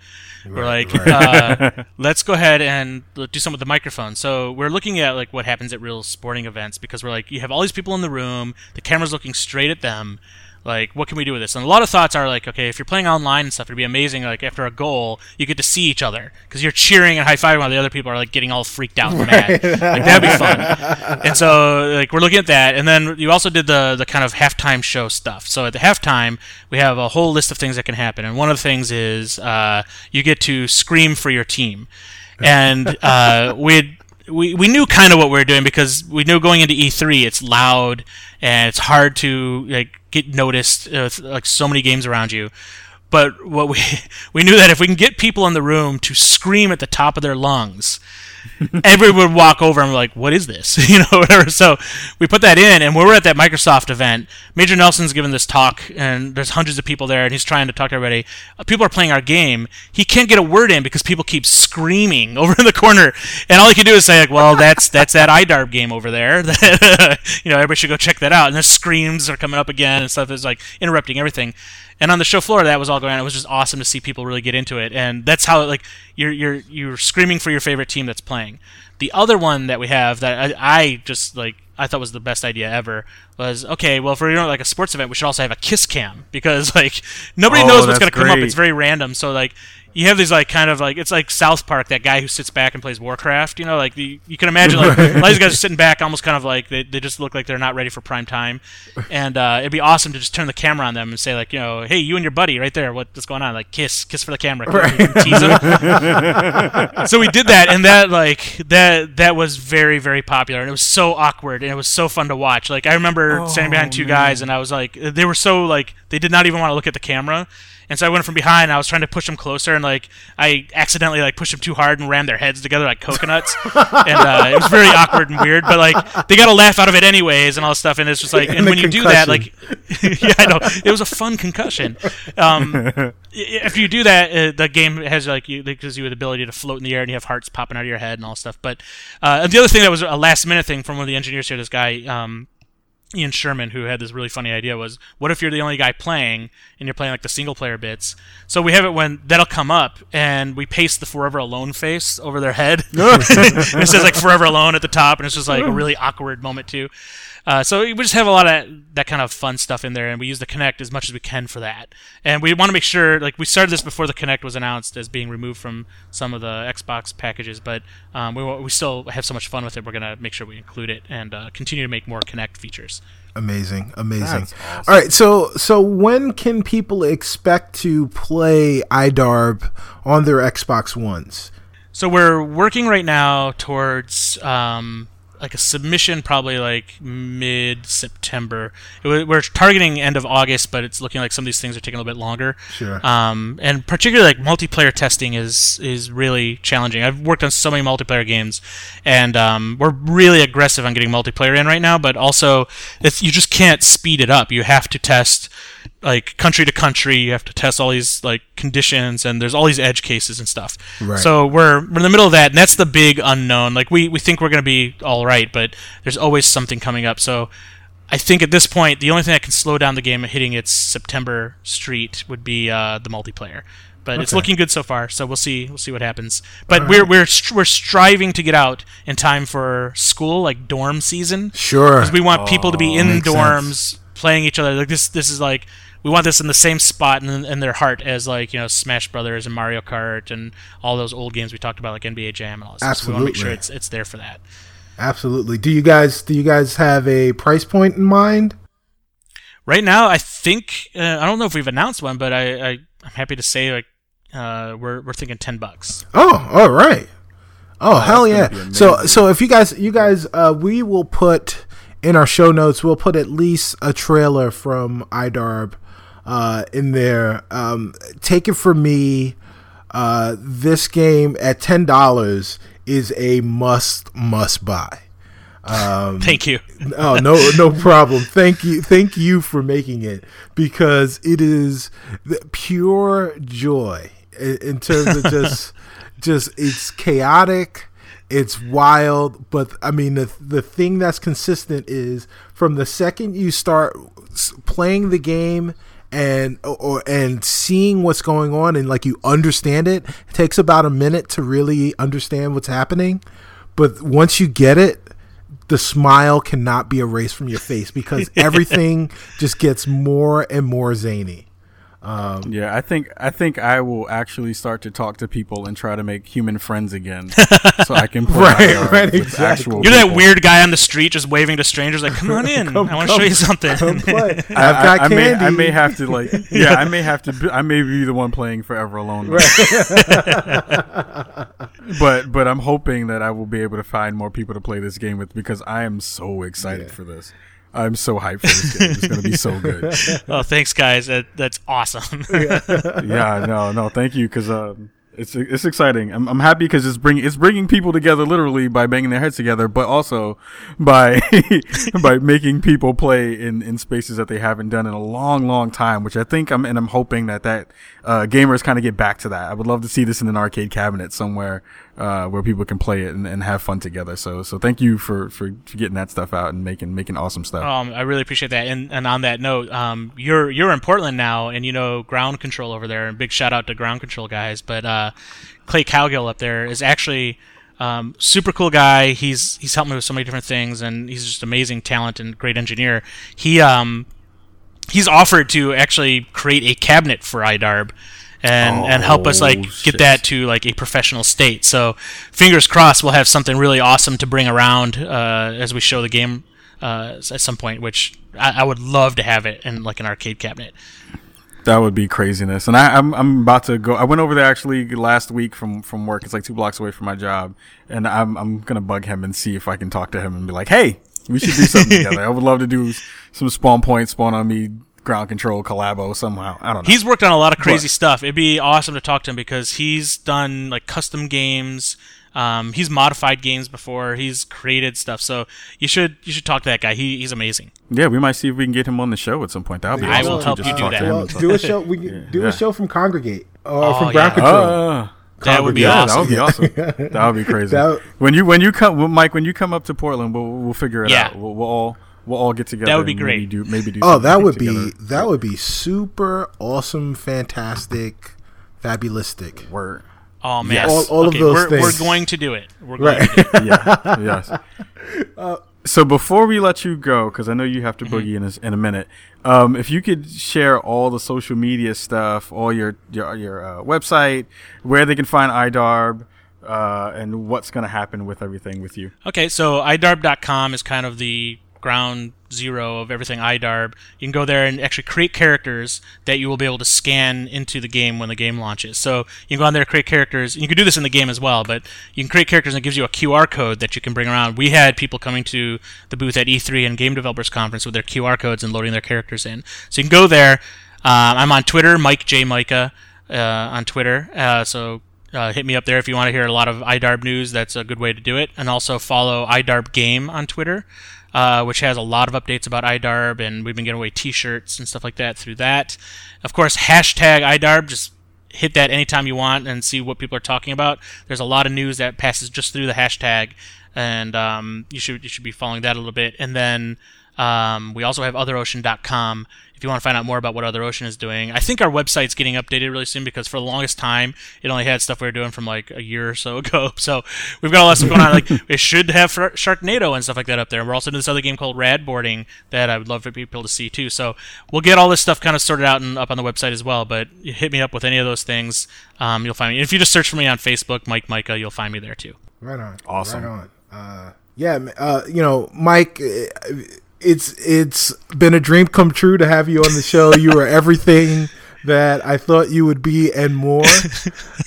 we're like, uh, let's go ahead and do something with the microphone. So we're looking at like what happens at real sporting events because we're like, you have all these people in the room. The camera's looking straight at them. Like, what can we do with this? And a lot of thoughts are like, okay, if you're playing online and stuff, it'd be amazing. Like after a goal, you get to see each other because you're cheering and high fiving while the other people are like getting all freaked out and mad. Like that'd be fun. and so like we're looking at that, and then you also did the the kind of halftime show stuff. So at the halftime, we have a whole list of things that can happen, and one of the things is uh, you get to scream for your team, and uh, we we we knew kind of what we were doing because we knew going into E3, it's loud and it's hard to like get noticed, uh, like so many games around you. But what we we knew that if we can get people in the room to scream at the top of their lungs, everyone would walk over and be like, "What is this?" you know, whatever. So we put that in, and when we're at that Microsoft event, Major Nelson's giving this talk, and there's hundreds of people there, and he's trying to talk to everybody. Uh, People are playing our game. He can't get a word in because people keep screaming over in the corner, and all he can do is say, like, "Well, that's that's that iDarb game over there. you know, everybody should go check that out." And the screams are coming up again and stuff is like interrupting everything. And on the show floor, that was all going on. It was just awesome to see people really get into it, and that's how like you're you're you're screaming for your favorite team that's playing. The other one that we have that I, I just like I thought was the best idea ever was okay. Well, for you know like a sports event, we should also have a kiss cam because like nobody Oh, knows what's gonna come up. It's very random. So like you have these like kind of like it's like South Park, that guy who sits back and plays Warcraft. You know, like the, you can imagine like a lot of these guys are sitting back, almost kind of like they, they just look like they're not ready for prime time. And uh, it'd be awesome to just turn the camera on them and say like, you know, hey, you and your buddy right there, what's going on? Like kiss, kiss for the camera, tease them. so we did that, and that like that that was very very popular, and it was so awkward, and it was so fun to watch. Like I remember standing behind two guys, and I was like, they were so like they did not even want to look at the camera. And so I went from behind. And I was trying to push them closer, and like I accidentally like pushed them too hard and rammed their heads together like coconuts. and uh, it was very awkward and weird. But like they got a laugh out of it anyways, and all this stuff. And it's just like, and, And when you do that, like, yeah, I know it was a fun concussion. Um, if you do that, uh, the game has like you it gives you the ability to float in the air and you have hearts popping out of your head and all stuff. But uh, the other thing that was a last minute thing from one of the engineers here, this guy. Um, Ian Sherman, who had this really funny idea, was what if you're the only guy playing and you're playing like the single player bits? So we have it when that'll come up and we paste the Forever Alone face over their head. it says like Forever Alone at the top, and it's just like a really awkward moment too. Uh, so we just have a lot of that kind of fun stuff in there, and we use the Kinect as much as we can for that. And we want to make sure, like, we started this before the Kinect was announced as being removed from some of the Xbox packages, but um, we we still have so much fun with it. We're gonna make sure we include it and uh, continue to make more Kinect features. Amazing, amazing. That's All right, so so when can people expect to play iDarb on their Xbox Ones? So we're working right now towards um, like a submission, probably like mid September. We're targeting end of August, but it's looking like some of these things are taking a little bit longer. Sure. Um, and particularly like multiplayer testing is is really challenging. I've worked on so many multiplayer games, and um, we're really aggressive on getting multiplayer in right now. But also, it's, you just can't speed it up. You have to test like country to country. You have to test all these like conditions, and there's all these edge cases and stuff. Right. So we're we're in the middle of that, and that's the big unknown. Like we we think we're going to be all right, but there's always something coming up. So I think at this point, the only thing that can slow down the game hitting its September street would be uh, the multiplayer. But it's looking good so far, so we'll see. We'll see what happens. But we're we're str- we're striving to get out in time for school, like dorm season. Sure. Because we want people to be in Makes dorms playing each other. Like this, this is like we want this in the same spot in, in their heart as like you know Smash Brothers and Mario Kart and all those old games we talked about, like NBA Jam and all this. So we want to make sure Absolutely. it's it's there for that. Absolutely. Do you guys do you guys have a price point in mind? right now, I think uh, I don't know if we've announced one, but I, I I'm happy to say like uh, we're we're thinking ten bucks. Oh, all right. Oh, hell yeah! So so if you guys you guys uh, we will put in our show notes we'll put at least a trailer from iDarb uh, in there. Um, take it from me. Uh, this game at ten dollars is a must must buy. Thank you. Oh no, no problem. Thank you, thank you for making it because it is the pure joy in, in terms of just, just it's chaotic, it's wild, but I mean the the thing that's consistent is from the second you start playing the game and or and seeing what's going on and like you understand it, it takes about a minute to really understand what's happening, but once you get it the smile cannot be erased from your face because everything just gets more and more zany. Um, yeah, I think I think I will actually start to talk to people and try to make human friends again, so I can play Right, IR right, with exactly. actual You're that people. weird guy on the street just waving to strangers like, "Come on in, I want to show you something." Come play. I've I, got I, I may candy. I may have to like yeah I may have to be, I may be the one playing forever alone. but but I'm hoping that I will be able to find more people to play this game with because I am so excited for this. I'm so hyped for this game. It's gonna be so good. oh, thanks, guys. That, that's awesome. yeah, no, no, thank you, because um, it's it's exciting. I'm I'm happy because it's bringing it's bringing people together literally by banging their heads together, but also by by making people play in, in spaces that they haven't done in a long, long time. Which I think I'm and I'm hoping that that uh, gamers kind of get back to that. I would love to see this in an arcade cabinet somewhere uh, where people can play it and, and have fun together. So so thank you for, for for getting that stuff out and making making awesome stuff. Um, I really appreciate that. And, and on that note, um, you're you're in Portland now, and you know ground control over there. And big shout out to ground control guys. But uh, Clay Cowgill up there is actually um, super cool guy. He's he's helped me with so many different things, and he's just amazing talent and great engineer. He um he's offered to actually create a cabinet for iDarb. And, and help us like Oh, get that to like a professional state. So fingers crossed, we'll have something really awesome to bring around uh, as we show the game uh, at some point. Which I, I would love to have it in like an arcade cabinet. That would be craziness. And I, I'm I'm about to go. I went over there actually last week from from work. It's like two blocks away from my job, and I'm I'm gonna bug him and see if I can talk to him and be like, hey, we should do something together. I would love to do some spawn point, spawn on me, ground control collabo somehow. I don't know. He's worked on a lot of crazy What? stuff. It'd be awesome to talk to him because he's done like custom games. Um, he's modified games before. He's created stuff. So you should you should talk to that guy. He, he's amazing. yeah, we might see if we can get him on the show at some point. That would be I awesome will help you to do that. Well, do a show. We can do Yeah. a show from Congregate or Oh, from yeah. Ground Control. Uh, That would be yeah, awesome. That would be awesome. That would be crazy. That- when you when you come, Mike, when you come up to Portland, we'll we'll figure it Yeah. out. We'll, we'll all we'll all get together. That would be and Maybe great. do maybe do. oh, that something would be that would be super awesome, fantastic, fabulistic. Word. Oh man, Yes. All- all of those we're, things. We're going to do it. We're going Right. to do it. yeah, yes. so before we let you go, because I know you have to Mm-hmm. boogie in a, in a minute, um, if you could share all the social media stuff, all your your, your uh, website, where they can find iDarb, uh, and what's going to happen with everything with you. Okay, so idarb.com is kind of the ground zero of everything idarb. You can go there and actually create characters that you will be able to scan into the game when the game launches. So you can go on there, create characters. You can do this in the game as well, but you can create characters and it gives you a QR code that you can bring around. We had people coming to the booth at E3 and Game Developers Conference with their QR codes and loading their characters in. So you can go there. Um, I'm on Twitter, Mike J Mika uh, on Twitter. Uh, so uh, hit me up there if you want to hear a lot of iDarb news. That's a good way to do it. And also follow iDarb Game on Twitter, uh, which has a lot of updates about iDarb, and we've been giving away T-shirts and stuff like that through that. Of course, hashtag iDarb. Just hit that anytime you want and see what people are talking about. There's a lot of news that passes just through the hashtag, and um, you should you should be following that a little bit. And then um, we also have OtherOcean.com if you want to find out more about what Other Ocean is doing. I think our website's getting updated really soon because for the longest time it only had stuff we were doing from like a year or so ago. So we've got a lot of stuff going on. Like it should have Shark- Sharknado and stuff like that up there. And we're also doing this other game called Rad Boarding that I would love for people to see too. So we'll get all this stuff kind of sorted out and up on the website as well. But hit me up with any of those things, um, you'll find me. If you just search for me on Facebook, Mike Mika, you'll find me there too. Right on. Awesome. Right on. Uh, yeah, uh, you know, Mike, uh, it's it's been a dream come true to have you on the show. You are everything that I thought you would be and more.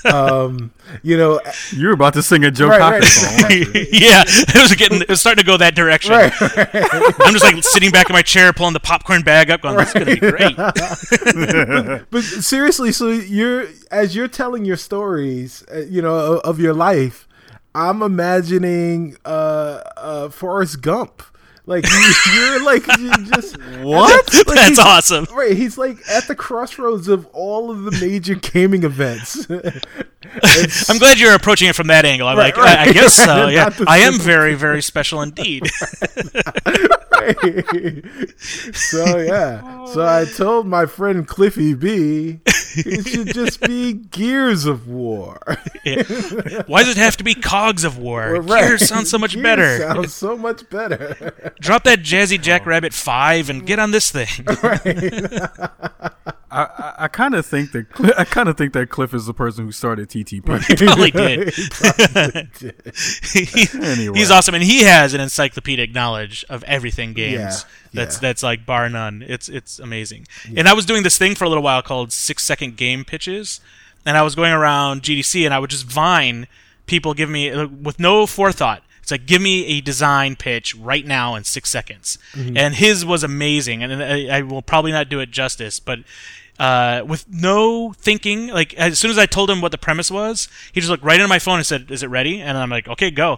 Um, you know, You were about to sing a Joe Right, Cocker right. song. yeah, it was getting, it was starting to go that direction. right, I'm just like sitting back in my chair, pulling the popcorn bag up, going, "This is gonna be great." but seriously, so you're as you're telling your stories, uh, you know, of, of your life. I'm imagining uh, uh, Forrest Gump. Like you, you're like just What? Like, That's awesome. Right, he's like at the crossroads of all of the major gaming events. I'm glad you're approaching it from that angle. I'm Right, like, I, I right. guess so. Yeah, I am very, very special indeed. so yeah, so I told my friend Cliffy B, it should just be Gears of War. Why does it have to be Cogs of War? Right. Gears sounds so much Gears better. Sounds so much better. Drop that Jazzy Jackrabbit five and get on this thing. I, I, I kind of think that Cl- I kind of think that Cliff is the person who started TTP. Probably did. Anyway. He's awesome, and he has an encyclopedic knowledge of everything games. Yeah, That's yeah. that's like bar none. It's it's amazing. And I was doing this thing for a little while called six second game pitches, and I was going around GDC and I would just vine people give me uh, with no forethought. It's like give me a design pitch right now in six seconds, Mm-hmm. and his was amazing. And I, I will probably not do it justice, but uh, with no thinking. Like as soon as I told him what the premise was, he just looked right into my phone and said, "Is it ready?" And I'm like, "Okay, go."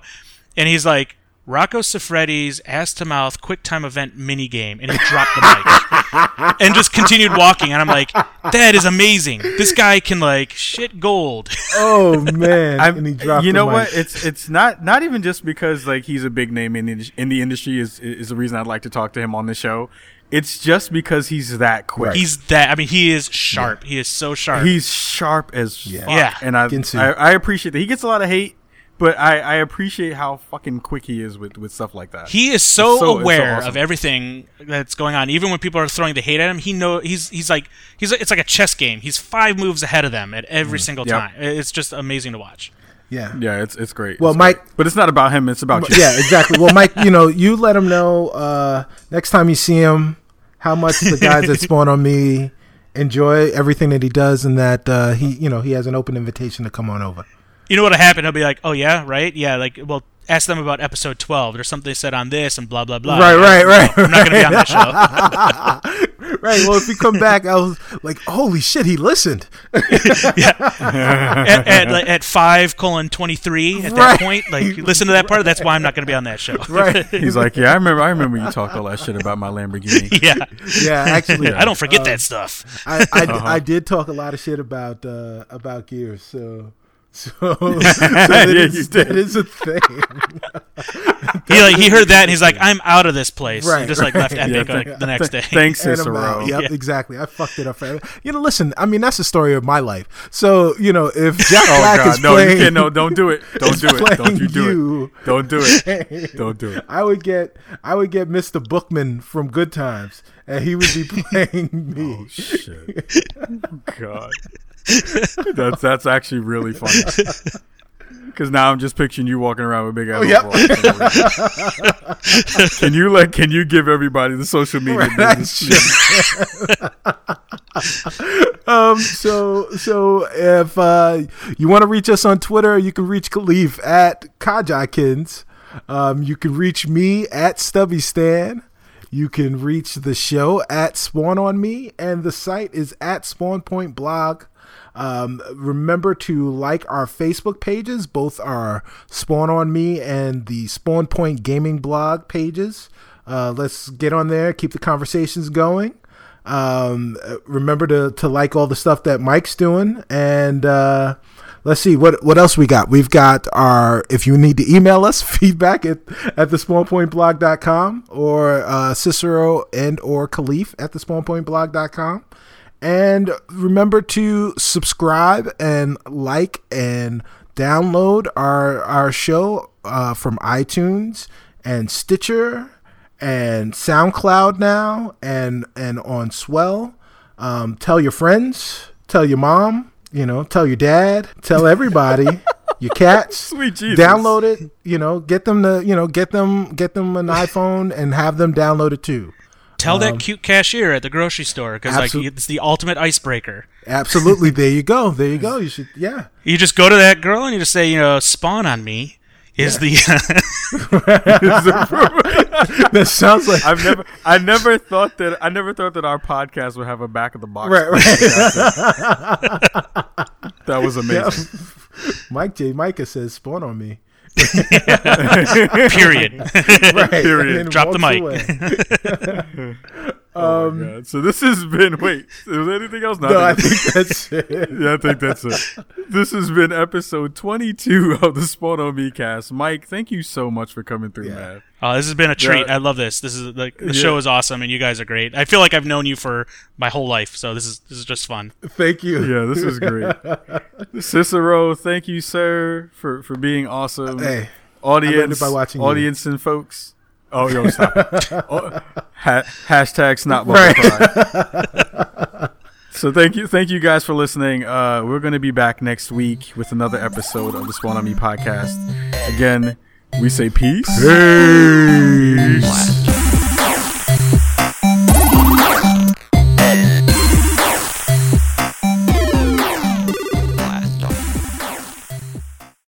And he's like, "Rocco Siffredi's ass to mouth quick time event mini game," and he dropped the mic and just continued walking. And I'm like, "That is amazing. This guy can like shit gold." Oh man! I'm, and he dropped. you the know mic. what? It's it's not not even just because like he's a big name in the, in the industry is is the reason I'd like to talk to him on the show. It's just because he's that quick. Right. He's that. I mean, he is sharp. He is so sharp. He's sharp as Yeah. fuck. Yeah. and I, I I appreciate that. He gets a lot of hate, but I I appreciate how fucking quick he is with with stuff like that. He is so, so- it's so aware awesome. of everything that's going on. Even when people are throwing the hate at him, he know he's he's like he's it's like a chess game. He's five moves ahead of them at every single Mm. Yep. time. It's just amazing to watch. Yeah. yeah, it's it's great. Well, It's Mike- great. but it's not about him. It's about you. Yeah, exactly. Well, Mike, you know, you let him know uh, next time you see him how much the guys that spawn on me enjoy everything that he does, and that uh, he, you know, he has an open invitation to come on over. You know what'll happen? He'll be like, "Oh yeah, right, yeah." Like, well, ask them about episode twelve. There's something they said on this and blah blah blah. Right, right, right. I'm not gonna be on that show. Right. Well, if you come back, I was like, "Holy shit, he listened." at, at, like, at five colon twenty three. At that Right. point, like, listen to that part. That's why I'm not gonna be on that show. Right. He's like, yeah, I remember. I remember you talked all that shit about my Lamborghini. yeah, Yeah, actually, I don't forget that stuff. I, I, Uh-huh. I did talk a lot of shit about uh, about gears, so so, so that, Yeah, is, that is a thing. He like he heard that and he's like, "I'm out of this place." Right, and just like left Epic Yeah, like, the next day. Thanks, Cicero. Yep, Yeah. exactly. I fucked it up for you know. Listen, I mean that's the story of my life. So you know, if Jack Oh Black God, is no, playing, you can't. No, don't do it. Don't do it. Don't you do you. it. Don't do it. Don't do it. I would get I would get Mr. Bookman from Good Times, and he would be playing me. Oh shit. God. That's that's actually really funny. Because now I'm just picturing you walking around with big ass. Oh, yep. can you like? Can you give everybody the social media? Business? um, so so if uh, you want to reach us on Twitter, you can reach Kahlief at Kajakins. Um, you can reach me at Stubby Stan. You can reach the show at Spawn on Me, and the site is at Spawn Point Blog. Um, remember to like our Facebook pages, both our Spawn on Me and the Spawn Point Gaming blog pages. Uh, let's get on there, keep the conversations going. Um, remember to, to like all the stuff that Mike's doing. And uh, let's see, what what else we got? We've got our, if you need to email us, feedback at, at the spawnpointblog.com or uh, Cicero and or Kahlief at the spawnpointblog.com. And remember to subscribe and like and download our our show uh, from iTunes and Stitcher and SoundCloud now and and on Swell. Um, tell your friends, tell your mom, you know, tell your dad, tell everybody. your cats. Sweet Jesus. Download it. You know, get them to you know get them get them an iPhone and have them download it too. Tell that um, cute cashier at the grocery store because like it's the ultimate icebreaker. Absolutely. there you go. There you go. You should. Yeah. You just go to that girl and you just say, you know, spawn on me is the That sounds like I've never, I never thought that, I never thought that our podcast would have a back of the box. right. Right. That was amazing. Mike J. Mika says, "Spawn on me." period. Right. Period. Drop the mic. away. Oh my um, God. So this has been. Wait, is there anything else? No, I think- think that's it. yeah, I think that's it. This has been episode 22 of the Spawn on Me cast. Mike, thank you so much for coming through, man. Oh, this has been a treat. Yeah. I love this. This is like the Yeah. show is awesome, and you guys are great. I feel like I've known you for my whole life, so this is this is just fun. Thank you. Yeah, this is great. Cicero, thank you, sir, for for being awesome. Hey, audience, by watching you. audience and folks. Oh, yo, stop. it. oh, ha- hashtag snot Right. So thank you, thank you guys for listening. Uh, we're going to be back next week with another episode of the Spawn on Me podcast. Again, we say peace. Peace.